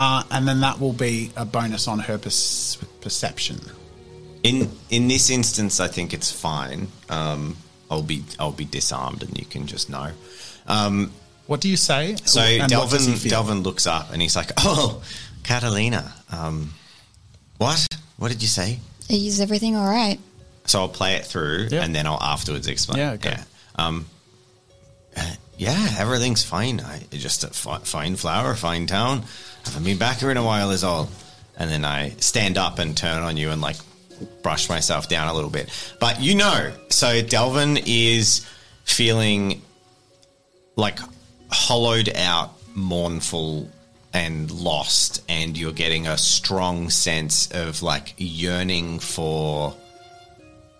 uh, and then that will be a bonus on her perce- perception. in in this instance, I think it's fine. Um, I'll be I'll be disarmed, and you can just know. Um, What do you say? so And what does he Delvin? Delvin looks up and he's like, "Oh, Catalina, um, what? What did you say?" Is everything all right? So I'll play it through, Yeah. and then I'll afterwards explain. Yeah, okay. Yeah. Um, yeah, everything's fine. I just uh, a fine flower, fine town. Haven't been back here in a while, is all. And then I stand up and turn on you and like brush myself down a little bit. But you know, so Delvin is feeling like hollowed out, mournful, and lost, and you're getting a strong sense of like yearning for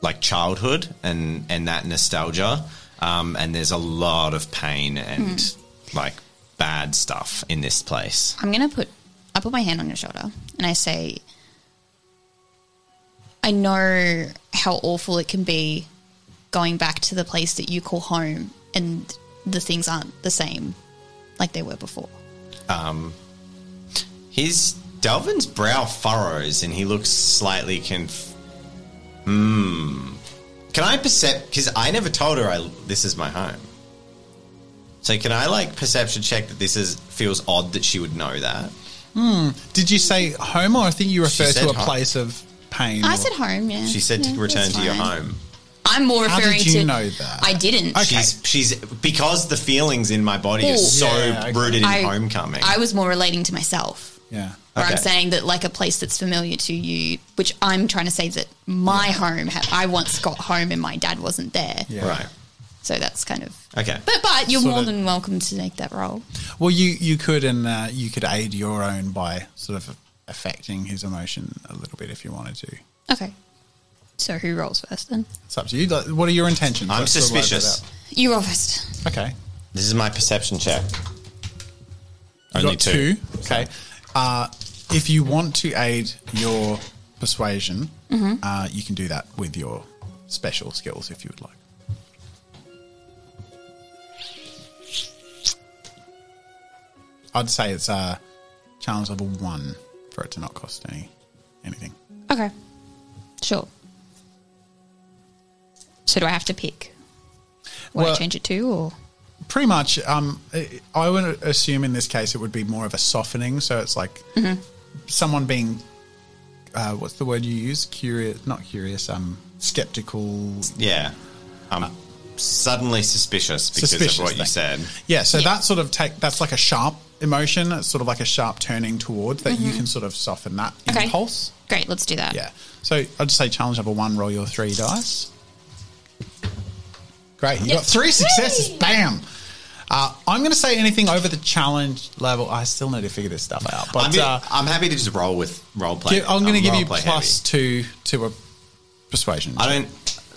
like childhood and and that nostalgia. Um, and there's a lot of pain and like bad stuff in this place. I'm gonna put I put my hand on your shoulder and I say I know how awful it can be going back to the place that you call home and the things aren't the same like they were before. His Delvin's brow furrows and he looks slightly conf. Hmm. Can I percep? Because I never told her I this is my home. So can I like perception check that this is feels odd that she would know that? Hmm. Did you say home, or I think you She refer to said a home. place of pain? I or- said home, yeah. She said Yeah, to return that's to your fine. home. I'm more How did referring you to know that? I didn't. Okay. She's she's because the feelings in my body Ooh. are so Yeah, okay. rooted in I, homecoming. I was more relating to myself. Yeah. Where I'm saying that, like a place that's familiar to you, which I'm trying to say that my home, I once got home and my dad wasn't there. Yeah. right. So that's kind of. Okay. But but you're Sort more of- than welcome to make that role. Well, you you could and uh, you could aid your own by sort of affecting his emotion a little bit if you wanted to. Okay. So who rolls first then? It's up to you. Like, What are your intentions? I'm Let's sort of lay that suspicious. You roll first. Okay. This is my perception check. You Only got two. Okay. Uh, if you want to aid your persuasion, Mm-hmm. uh, you can do that with your special skills if you would like. I'd say it's uh, challenge level one for it to not cost any anything. Okay. Sure. So do I have to pick what I change it to, or Pretty much, um, I- I would assume in this case it would be more of a softening. So it's like Mm-hmm. someone being, uh, what's the word you use? Curious, not curious. Um, skeptical. Yeah. I'm suddenly suspicious because Suspicious of what you said. Yeah. So that sort of take that's like a sharp emotion. It's sort of like a sharp turning towards that you can sort of soften that Mm-hmm. Okay. impulse. great? Let's do that. Yeah. So I'd just say challenge number one. Roll your three dice. Great. You got three successes. Bam. Uh, I'm going to say anything over the challenge level. I still need to figure this stuff out. But I'm, gonna- uh, I'm happy to just roll with role play. give- I'm going to give you role-play plus two to a persuasion. I don't.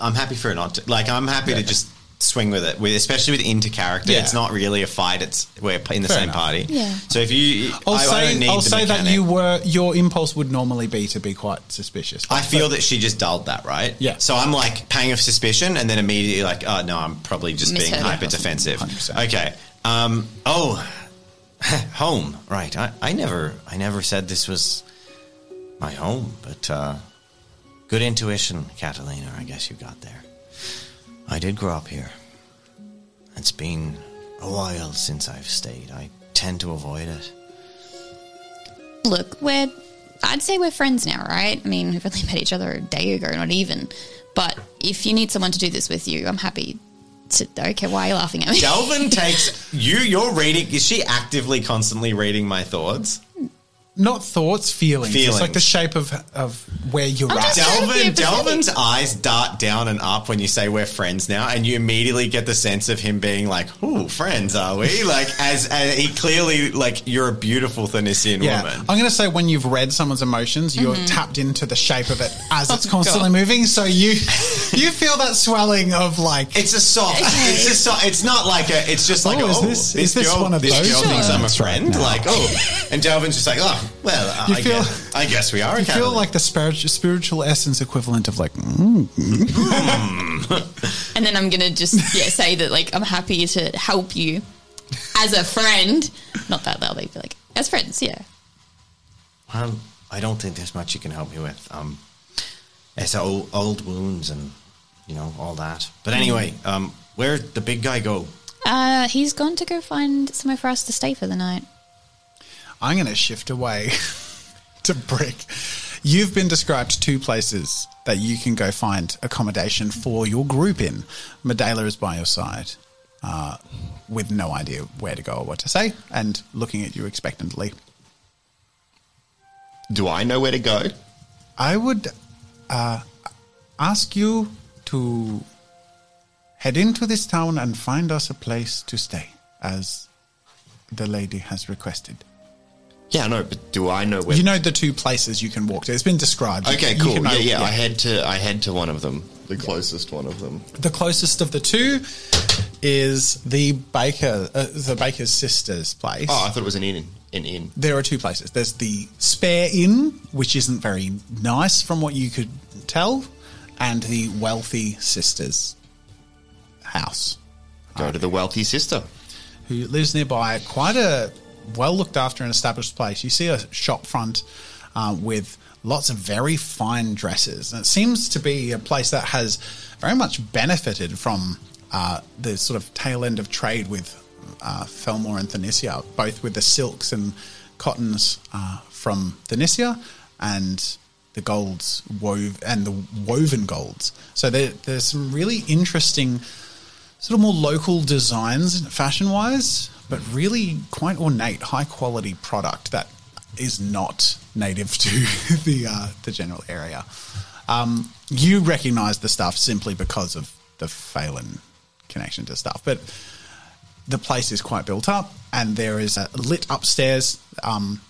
I'm happy for it not to. Like, I'm happy Yeah. to just swing with it, with especially with inter character. Yeah. It's not really a fight. It's we're in the Fair same enough. party. Yeah. So if you, I'll I, I say don't need I'll the say that you were your impulse would normally be to be quite suspicious. I feel that she just dulled that, right? Yeah. So I'm like pang of suspicion, and then immediately like, oh no, I'm probably just being Misheard it. hyper defensive. 100%. Okay. Um. Oh, home. Right. I, I never I never said this was my home, but uh, good intuition, Catalina. I guess you got there. I did grow up here. It's been a while since I've stayed. I tend to avoid it. Look, we're. I'd say we're friends now, right? I mean, we've only met each other a day ago, not even. But if you need someone to do this with you, I'm happy to. Okay, why are you laughing at me? Delvin takes you. You're reading. Is she actively, constantly reading my thoughts? Not thoughts, feelings. Feelings. It's like the shape of of where you're I'm at. just- Delvin, Delvin's eyes dart down and up when you say we're friends now, and you immediately get the sense of him being like, "Ooh, friends, are we?" Like, as, as he clearly like you're a beautiful Thanisian Yeah, woman. I'm going to say when you've read someone's emotions, you're Mm-hmm. tapped into the shape of it as Oh, it's constantly moving. So you you feel that swelling of like It's a soft. It's a soft. it's not like a. It's just like Oh, oh, is this, this- is this girl, one of this those girl thinks I'm a That's right, friend. Like oh, and Delvin's just like oh, Well, You I, feel- guess, I guess we are. You feel like the spiritual, spiritual essence equivalent of like, mm, And then I'm gonna just yeah say that like I'm happy to help you as a friend. Not that they'll be like as friends, yeah. Well, I don't think there's much you can help me with. Um, it's old, old wounds and you know all that. But anyway, um, where'd the big guy go? Uh, he's gone to go find somewhere for us to stay for the night. I'm going to shift away to Brick. You've been described two places that you can go find accommodation for your group in. Medela is by your side, uh, with no idea where to go or what to say, and looking at you expectantly. Do I know where to go? I would uh, ask you to head into this town and find us a place to stay, as the lady has requested. Yeah, no, but do I know where? You know the two places you can walk to. It's been described. Okay, you cool. can know- yeah, yeah, I head to I head to one of them, the closest one of them. The closest of the two is the baker, uh, the baker's sister's place. Oh, I thought it was an inn. An inn. There are two places. There's the spare inn, which isn't very nice from what you could tell, and the wealthy sister's house, Go to the wealthy sister. who lives nearby. Quite a well looked after and established place. You see a shop front uh, with lots of very fine dresses, and it seems to be a place that has very much benefited from uh, the sort of tail end of trade with uh, Felmore and Thanicia, both with the silks and cottons uh, from Thanicia and the golds wove and the woven golds. So there, there's some really interesting sort of more local designs fashion wise, but really quite ornate, high quality product that is not native to the uh, the general area. Um, you recognize the stuff simply because of the Phelan connection to stuff, but the place is quite built up, and there is a lit upstairs um,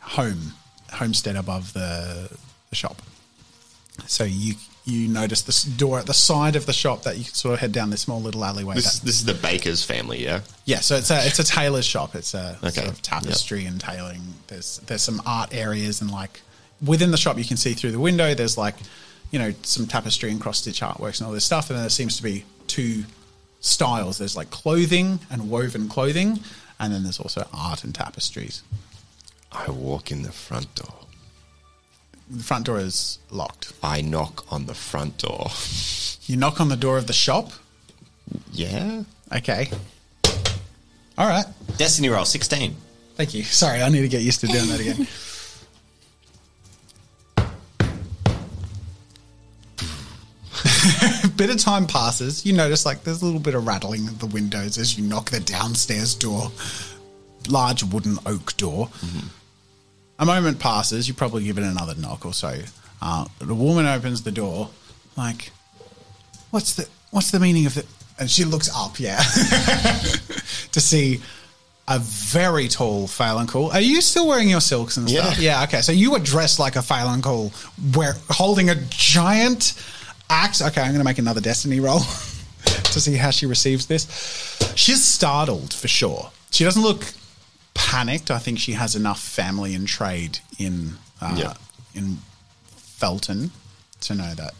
home homestead above the, the shop. So you you notice this door at the side of the shop that you can sort of head down this small little alleyway. This that- this is the baker's family, yeah. yeah, so it's a it's a tailor's shop. It's a Okay. sort of tapestry and tailoring. There's there's some art areas and like within the shop you can see through the window. There's like you know some tapestry and cross stitch artworks and all this stuff. And then there seems to be two styles. There's like clothing and woven clothing, and then there's also art and tapestries. I walk in the front door. The front door is locked. I knock on the front door. You knock on the door of the shop. Yeah. Okay. All right. Destiny roll sixteen. Thank you. Sorry, I need to get used to doing that again. bit of time passes. You notice like there's a little bit of rattling of the windows as you knock the downstairs door, large wooden oak door. Mm-hmm. A moment passes. You probably give it another knock or so. Uh, the woman opens the door, like, "What's the What's the meaning of the?" And she looks up, yeah, to see a very tall Phalancool. Are you still wearing your silks and stuff? Yeah. Yeah, okay. So you were dressed like a Phalancool, where holding a giant axe. Okay, I'm going to make another destiny roll to see how she receives this. She's startled for sure. She doesn't look panicked. I think she has enough family and trade in uh, Yeah. in Felton to know that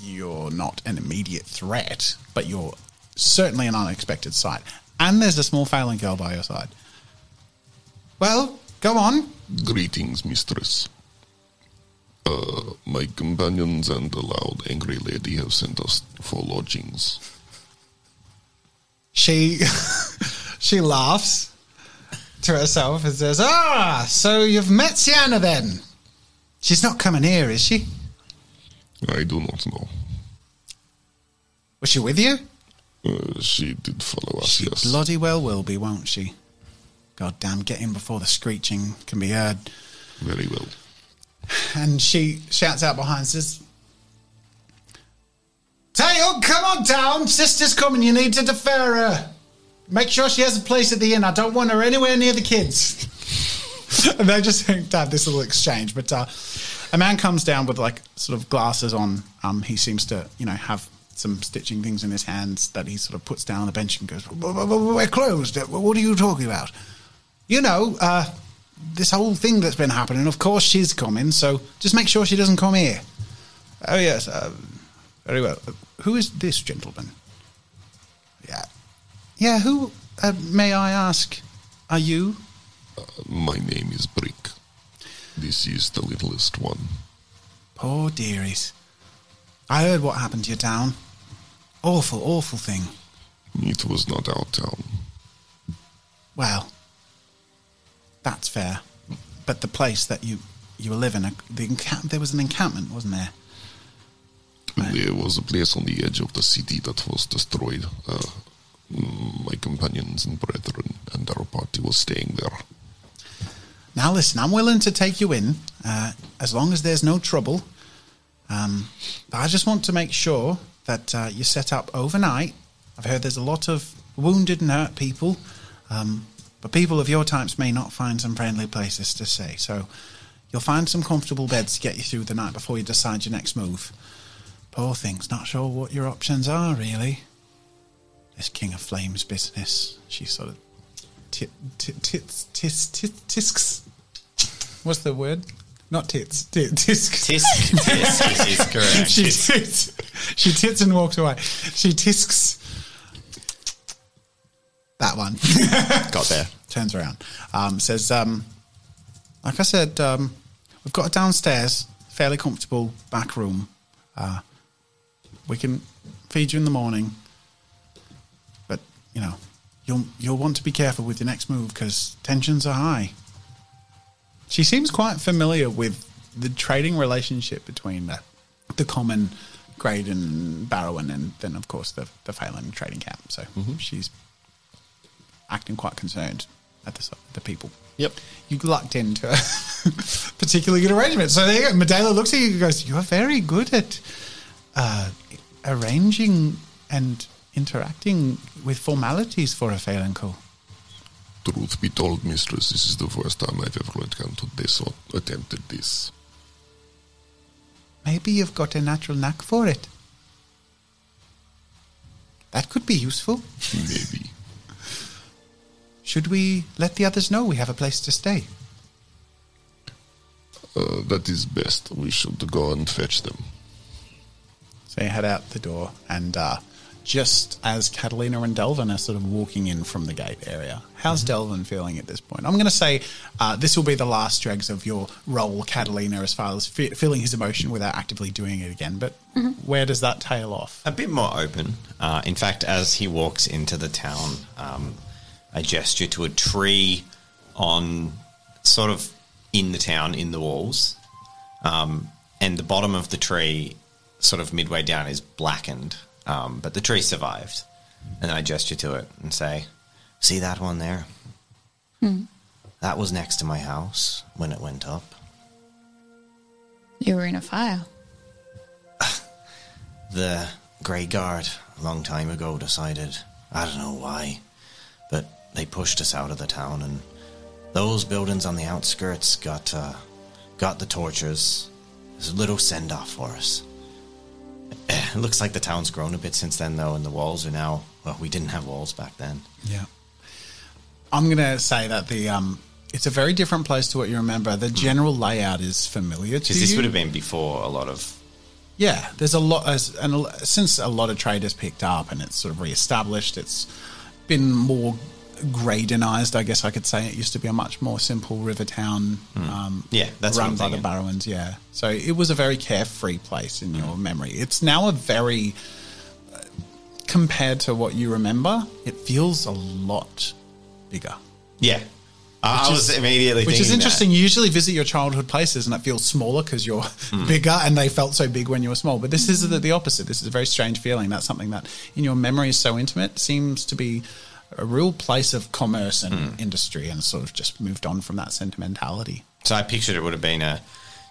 you're not an immediate threat, but you're certainly an unexpected sight. And there's a small failing girl by your side. Well, go on. Greetings, mistress. Uh, my companions and the loud, angry lady have sent us for lodgings. She she laughs to herself and says, "Ah, so you've met Sienna then? She's not coming here, is she? I do not know. Was she with you? Uh, she did follow us, She yes. bloody well will be, won't she? God damn, get in before the screeching can be heard." Very well. And she shouts out behind, says, Tail, come on down. Sister's coming. You need to defer her. Make sure she has a place at the inn. I don't want her anywhere near the kids. and they just have this little exchange. But uh, a man comes down with like sort of glasses on. Um, he seems to, you know, have some stitching things in his hands that he sort of puts down on the bench and goes, "W- w- w- We're closed. What are you talking about? You know, uh, this whole thing that's been happening. Of course, she's coming, so just make sure she doesn't come here. Oh yes, uh, very well. Who is this gentleman? Yeah, yeah. Who uh, may I ask? Are you? My name is Brick. This is the littlest one. Poor dearies. I heard what happened to your town. Awful, awful thing. It was not our town. Well, that's fair. But the place that you you were living, the encamp- there was an encampment, wasn't there? There was a place on the edge of the city that was destroyed. Uh, my companions and brethren and our party was staying there. Now listen, I'm willing to take you in, uh, as long as there's no trouble. Um, but I just want to make sure that uh, you set up overnight. I've heard there's a lot of wounded and hurt people, um, but people of your types may not find some friendly places to stay. So you'll find some comfortable beds to get you through the night before you decide your next move. Poor things, not sure what your options are, really. This King of Flames business. She sort of tit, tit, tits, tis, tis, tisks. What's the word? Not tits. Tit, tisks. Tisk, tisk is correct. she tits. She tits and walks away. She tisks. That one. Got there. Turns around. Um, says, um, like I said, um, we've got a downstairs, fairly comfortable back room. Uh, we can feed you in the morning, you know, you'll you'll want to be careful with your next move because tensions are high. She seems quite familiar with the trading relationship between the, the common Graydon and Barrowan and then of course the the Phelan trading camp. So she's acting quite concerned at the the people. Yep. You lucked into a particularly good arrangement. So there you go. Medela looks at you and goes, You're very good at uh, arranging and interacting with formalities for a Phelan Co. Truth be told, mistress, this is the first time I've ever encountered this or attempted this. Maybe you've got a natural knack for it. That could be useful. Maybe. Should we let the others know we have a place to stay? Uh, that is best. We should go and fetch them. So you head out the door, and uh, just as Catalina and Delvin are sort of walking in from the gate area, how's Delvin feeling at this point? I'm going to say uh, this will be the last dregs of your role, Catalina, as far as fe- feeling his emotion without actively doing it again. But where does that tail off? A bit more open. Uh, in fact, as he walks into the town, um, I gesture to a tree on sort of in the town, in the walls. Um, and the bottom of the tree, sort of midway down, is blackened. Um, but the tree survived. And then I gesture to it and say, See that one there? That was next to my house when it went up. You were in a fire. The Grey Guard, a long time ago, decided, I don't know why, but they pushed us out of the town, and those buildings on the outskirts got uh, got the torches. There's a little send off for us. It looks like the town's grown a bit since then, though, and the walls are now. Well, we didn't have walls back then. Yeah. I'm going to say that the um, it's a very different place to what you remember. The general layout is familiar to Because this would have been before a lot of. Yeah, there's a lot as and since a lot of traders picked up and it's sort of reestablished. It's been more Graydonized, I guess I could say. It used to be a much more simple river town. Um, Yeah, that's run by the. Barrowans. Yeah, so it was a very carefree place in your memory. It's now a very uh, compared to what you remember. It feels a lot bigger. Yeah. I was is- immediately Which is thinking that. interesting. You usually visit your childhood places and it feels smaller because you're Hmm. bigger and they felt so big when you were small. But this is the, the opposite. This is a very strange feeling. That's something that in your memory is so intimate, seems to be a real place of commerce and Hmm. industry and sort of just moved on from that sentimentality. So I pictured it would have been a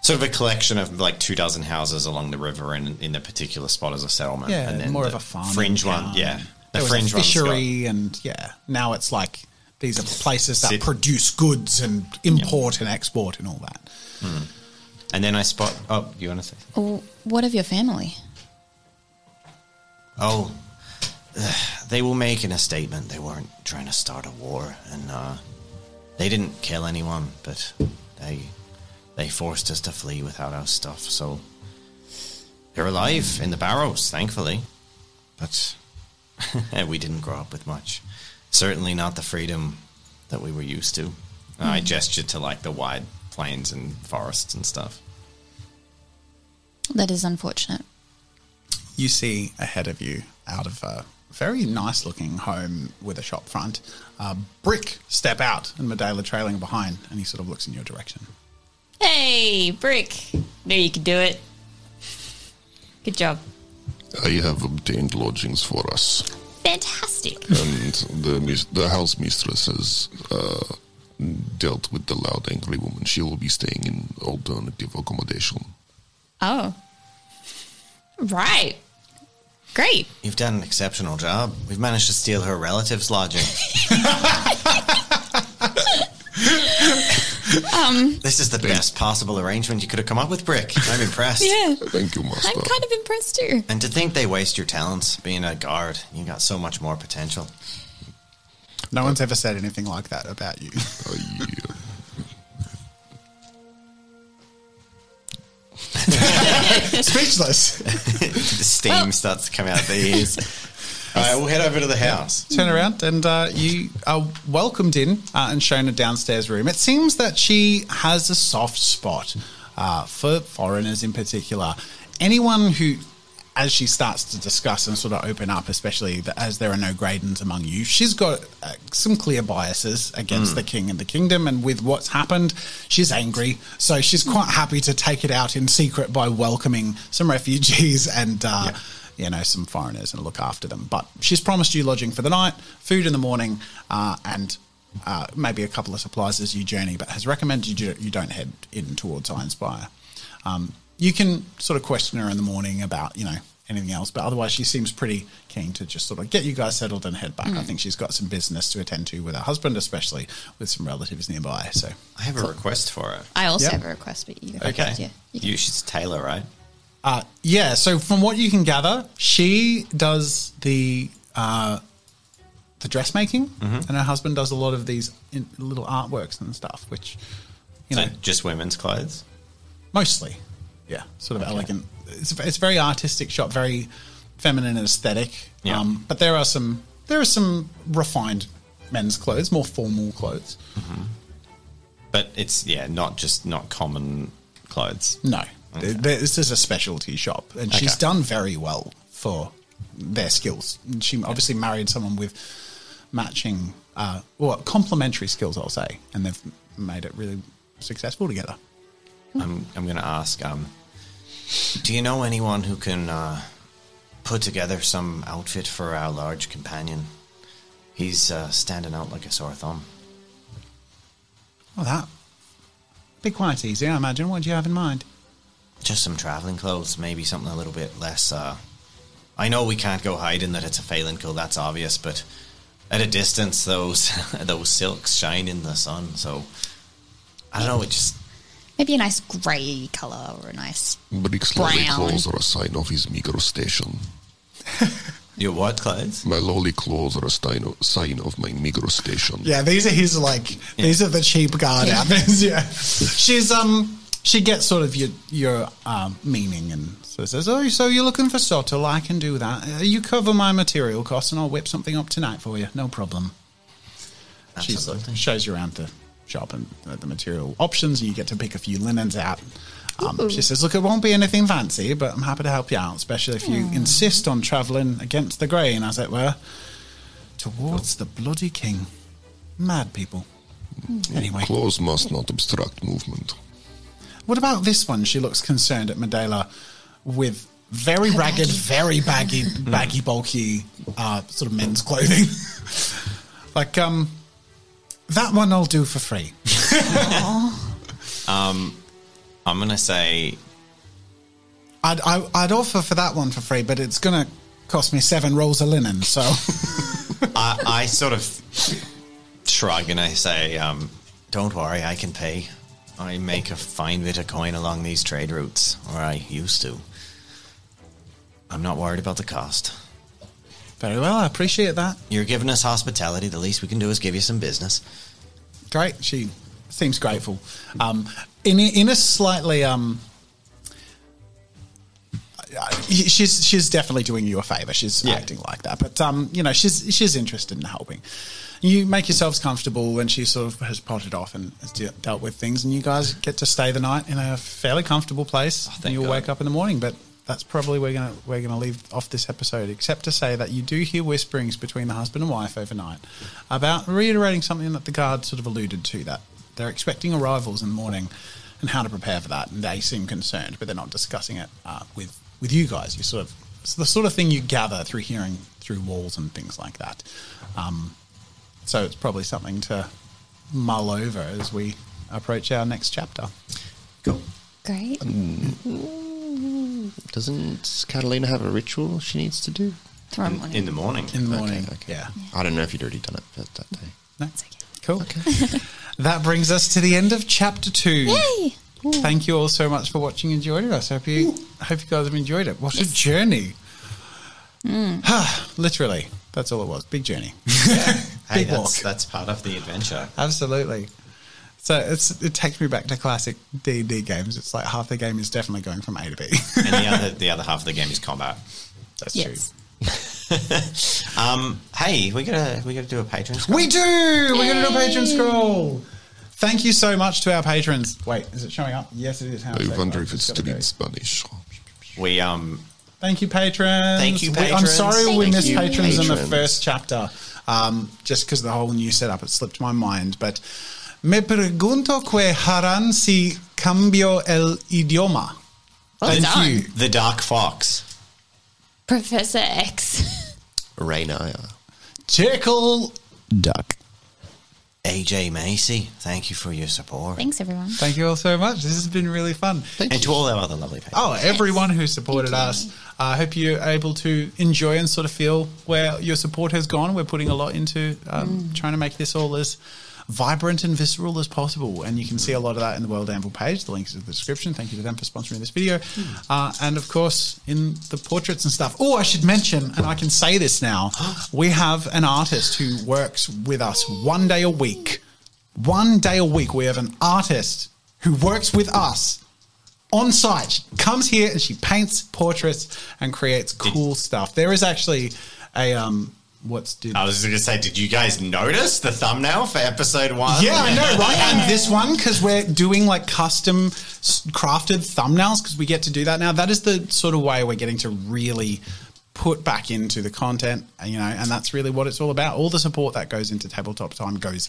sort of a collection of like two dozen houses along the river and in a particular spot as a settlement. Yeah, and then more the of a farm. fringe one. Yeah, the there was fringe a one's got- fishery and yeah. Now it's like these are places that Sit- produce goods and import and export and all that. And then I spot. Oh, you want to say? Oh, what of your family? Oh, they were making a statement. They weren't trying to start a war, and uh, they didn't kill anyone, but they they forced us to flee without our stuff. So they're alive in the barrows, thankfully. But we didn't grow up with much. Certainly not the freedom that we were used to. I gestured to like the wide plains and forests and stuff. That is unfortunate. you see ahead of you out of a very nice looking home with a shop front uh, brick step out and medela trailing behind and he sort of looks in your direction Hey, Brick. Knew you could do it. Good job. I have obtained lodgings for us, Fantastic. and the the house mistress has uh, dealt with the loud, angry woman. She will be staying in alternative accommodation. Oh. Right. Great. You've done an exceptional job. We've managed to steal her relative's lodging. this is the best possible arrangement you could have come up with, Brick. I'm impressed. Yeah. Thank you, master. I'm kind of impressed too. And to think they waste your talents being a guard, you got so much more potential. no one's ever said anything like that about you Uh, yeah. speechless the steam starts to come out of the ears. All right, we'll head over to the house. turn around and uh, you are welcomed in uh, and shown a downstairs room. It seems that she has a soft spot uh, for foreigners in particular. Anyone who, as she starts to discuss and sort of open up, especially as there are no Gradens among you, she's got uh, some clear biases against the king and the kingdom. And with what's happened, she's angry. So she's quite happy to take it out in secret by welcoming some refugees and. Uh, you know, some foreigners and look after them. But she's promised you lodging for the night, food in the morning, uh, and uh, maybe a couple of supplies as you journey, but has recommended you, you don't head in towards Ironspire. Um, you can sort of question her in the morning about, you know, anything else, but otherwise she seems pretty keen to just sort of get you guys settled and head back. I think she's got some business to attend to with her husband, especially with some relatives nearby. So I have a request for her. I also Yep. have a request, but you. Okay. Yeah. You You, she's tailor, right? Uh, yeah. So from what you can gather, she does the uh, the dressmaking, and her husband does a lot of these in, little artworks and stuff, which you So know just women's clothes. mostly, yeah, sort of elegant. It's a, it's very artistic shop, very feminine and aesthetic. Yeah. Um, but there are some there are some refined men's clothes, more formal clothes. But it's yeah, not just not common clothes. No, th- this is a specialty shop, and she's done very well for their skills. And she obviously married someone with matching, uh, well, complementary skills, I'll say, and they've made it really successful together. I'm I'm gonna ask. Um, do you know anyone who can uh, put together some outfit for our large companion? He's uh, standing out like a sore thumb. Well, that be quite easy, I imagine. What do you have in mind? Just some traveling clothes, maybe something a little bit less. Uh, I know we can't go hiding that it's a Phelan cool. That's obvious, but at a distance, those those silks shine in the sun. So I don't know. It just Maybe a nice grey colour or a nice. Brick's lolly Brown. claws are a sign of his meager station. your what clothes? My lolly claws are a sign of, sign of my meager station. Yeah, these are his like these are the cheap guard outfits. Yeah, she's um she gets sort of your your um, meaning and so says, oh, so you're looking for Sotil? I can do that. Uh, you cover my material costs and I'll whip something up tonight for you. No problem. She Absolutely. shows you around the shop and uh, the material options. And you get to pick a few linens out. Um, she says, look, it won't be anything fancy, but I'm happy to help you out, especially if you insist on travelling against the grain, as it were, towards the bloody king. Mad people. Anyway, Claws must not obstruct movement. what about this one? She looks concerned at Medela with very ragged, very baggy, baggy, bulky, uh, sort of men's clothing. like, um, that one I'll do for free. I'm gonna say I'd, I, I'd offer for that one for free, but it's going to cost me seven rolls of linen. So, I, I sort of shrug and I say, um, "Don't worry, I can pay. I make a fine bit of coin along these trade routes, or I used to. I'm not worried about the cost. Very well, I appreciate that. You're giving us hospitality. The least we can do is give you some business. great. She seems grateful. Um, in a- in a slightly um, she's she's definitely doing you a favor. She's Yeah. acting like that, but um, you know, she's she's interested in helping. You make yourselves comfortable, and she sort of has potted off and has de- dealt with things, and you guys get to stay the night in a fairly comfortable place. and you'll God. wake up in the morning, but. That's probably we're gonna we're gonna leave off this episode, except to say that you do hear whisperings between the husband and wife overnight about reiterating something that the guard sort of alluded to that they're expecting arrivals in the morning and how to prepare for that. And they seem concerned, but they're not discussing it uh, with with you guys. You sort of it's the sort of thing you gather through hearing through walls and things like that. Um, so it's probably something to mull over as we approach our next chapter. Go. Great. Doesn't Catalina have a ritual she needs to do? Tomorrow morning. In the morning. In the morning, okay. yeah. I don't know if you'd already done it that, that day. No? It's okay. Cool. that brings us to the end of chapter two. Yay! Thank you all so much for watching and joining us. Hope you hope you guys have enjoyed it. What a journey! Mm. Literally, that's all it was. Big journey. Hey, Big that's, walk. that's part of the adventure. Absolutely. So it's it takes me back to classic D and D games. It's like half the game is definitely going from A to B. and the other the other half of the game is combat. That's Yes. Um, hey, we gotta we gotta do a patron. scroll. We do. We're going to do a patron scroll. Thank you so much to our patrons. Wait, is it showing up? Yes, it is. How I wonder I've if it's gotta still in Spanish. we um Thank you, patrons. Thank you, We- I'm patrons. sorry we missed you, patrons, in the first chapter, um, just because the whole new setup, it slipped my mind. But me pregunto que harán si cambio el idioma. Well Thank done. you. the Dark Fox. Professor X. Rainaya. Jekyll Duck. AJ Macy, thank you for your support. Thanks, everyone. Thank you all so much. This has been really fun. and to all our other lovely people. Oh, everyone who supported us. I hope you're able to enjoy and sort of feel where your support has gone. We're putting a lot into um, trying to make this all as vibrant and visceral as possible. And you can see a lot of that in the World Anvil page. The link is in the description. Thank you to them for sponsoring this video. Uh, and of course, in the portraits and stuff. Oh, I should mention, and I can say this now, we have an artist who works with us one day a week. One day a week, we have an artist who works with us on site. She comes here and she paints portraits and creates cool stuff. There is actually a um, what's did I was going to say, did you guys notice the thumbnail for episode one? yeah, I know, right? And this one, because we're doing like custom crafted thumbnails, because we get to do that now. That is the sort of way we're getting to really put back into the content, you know, and that's really what it's all about. All the support that goes into tabletop time goes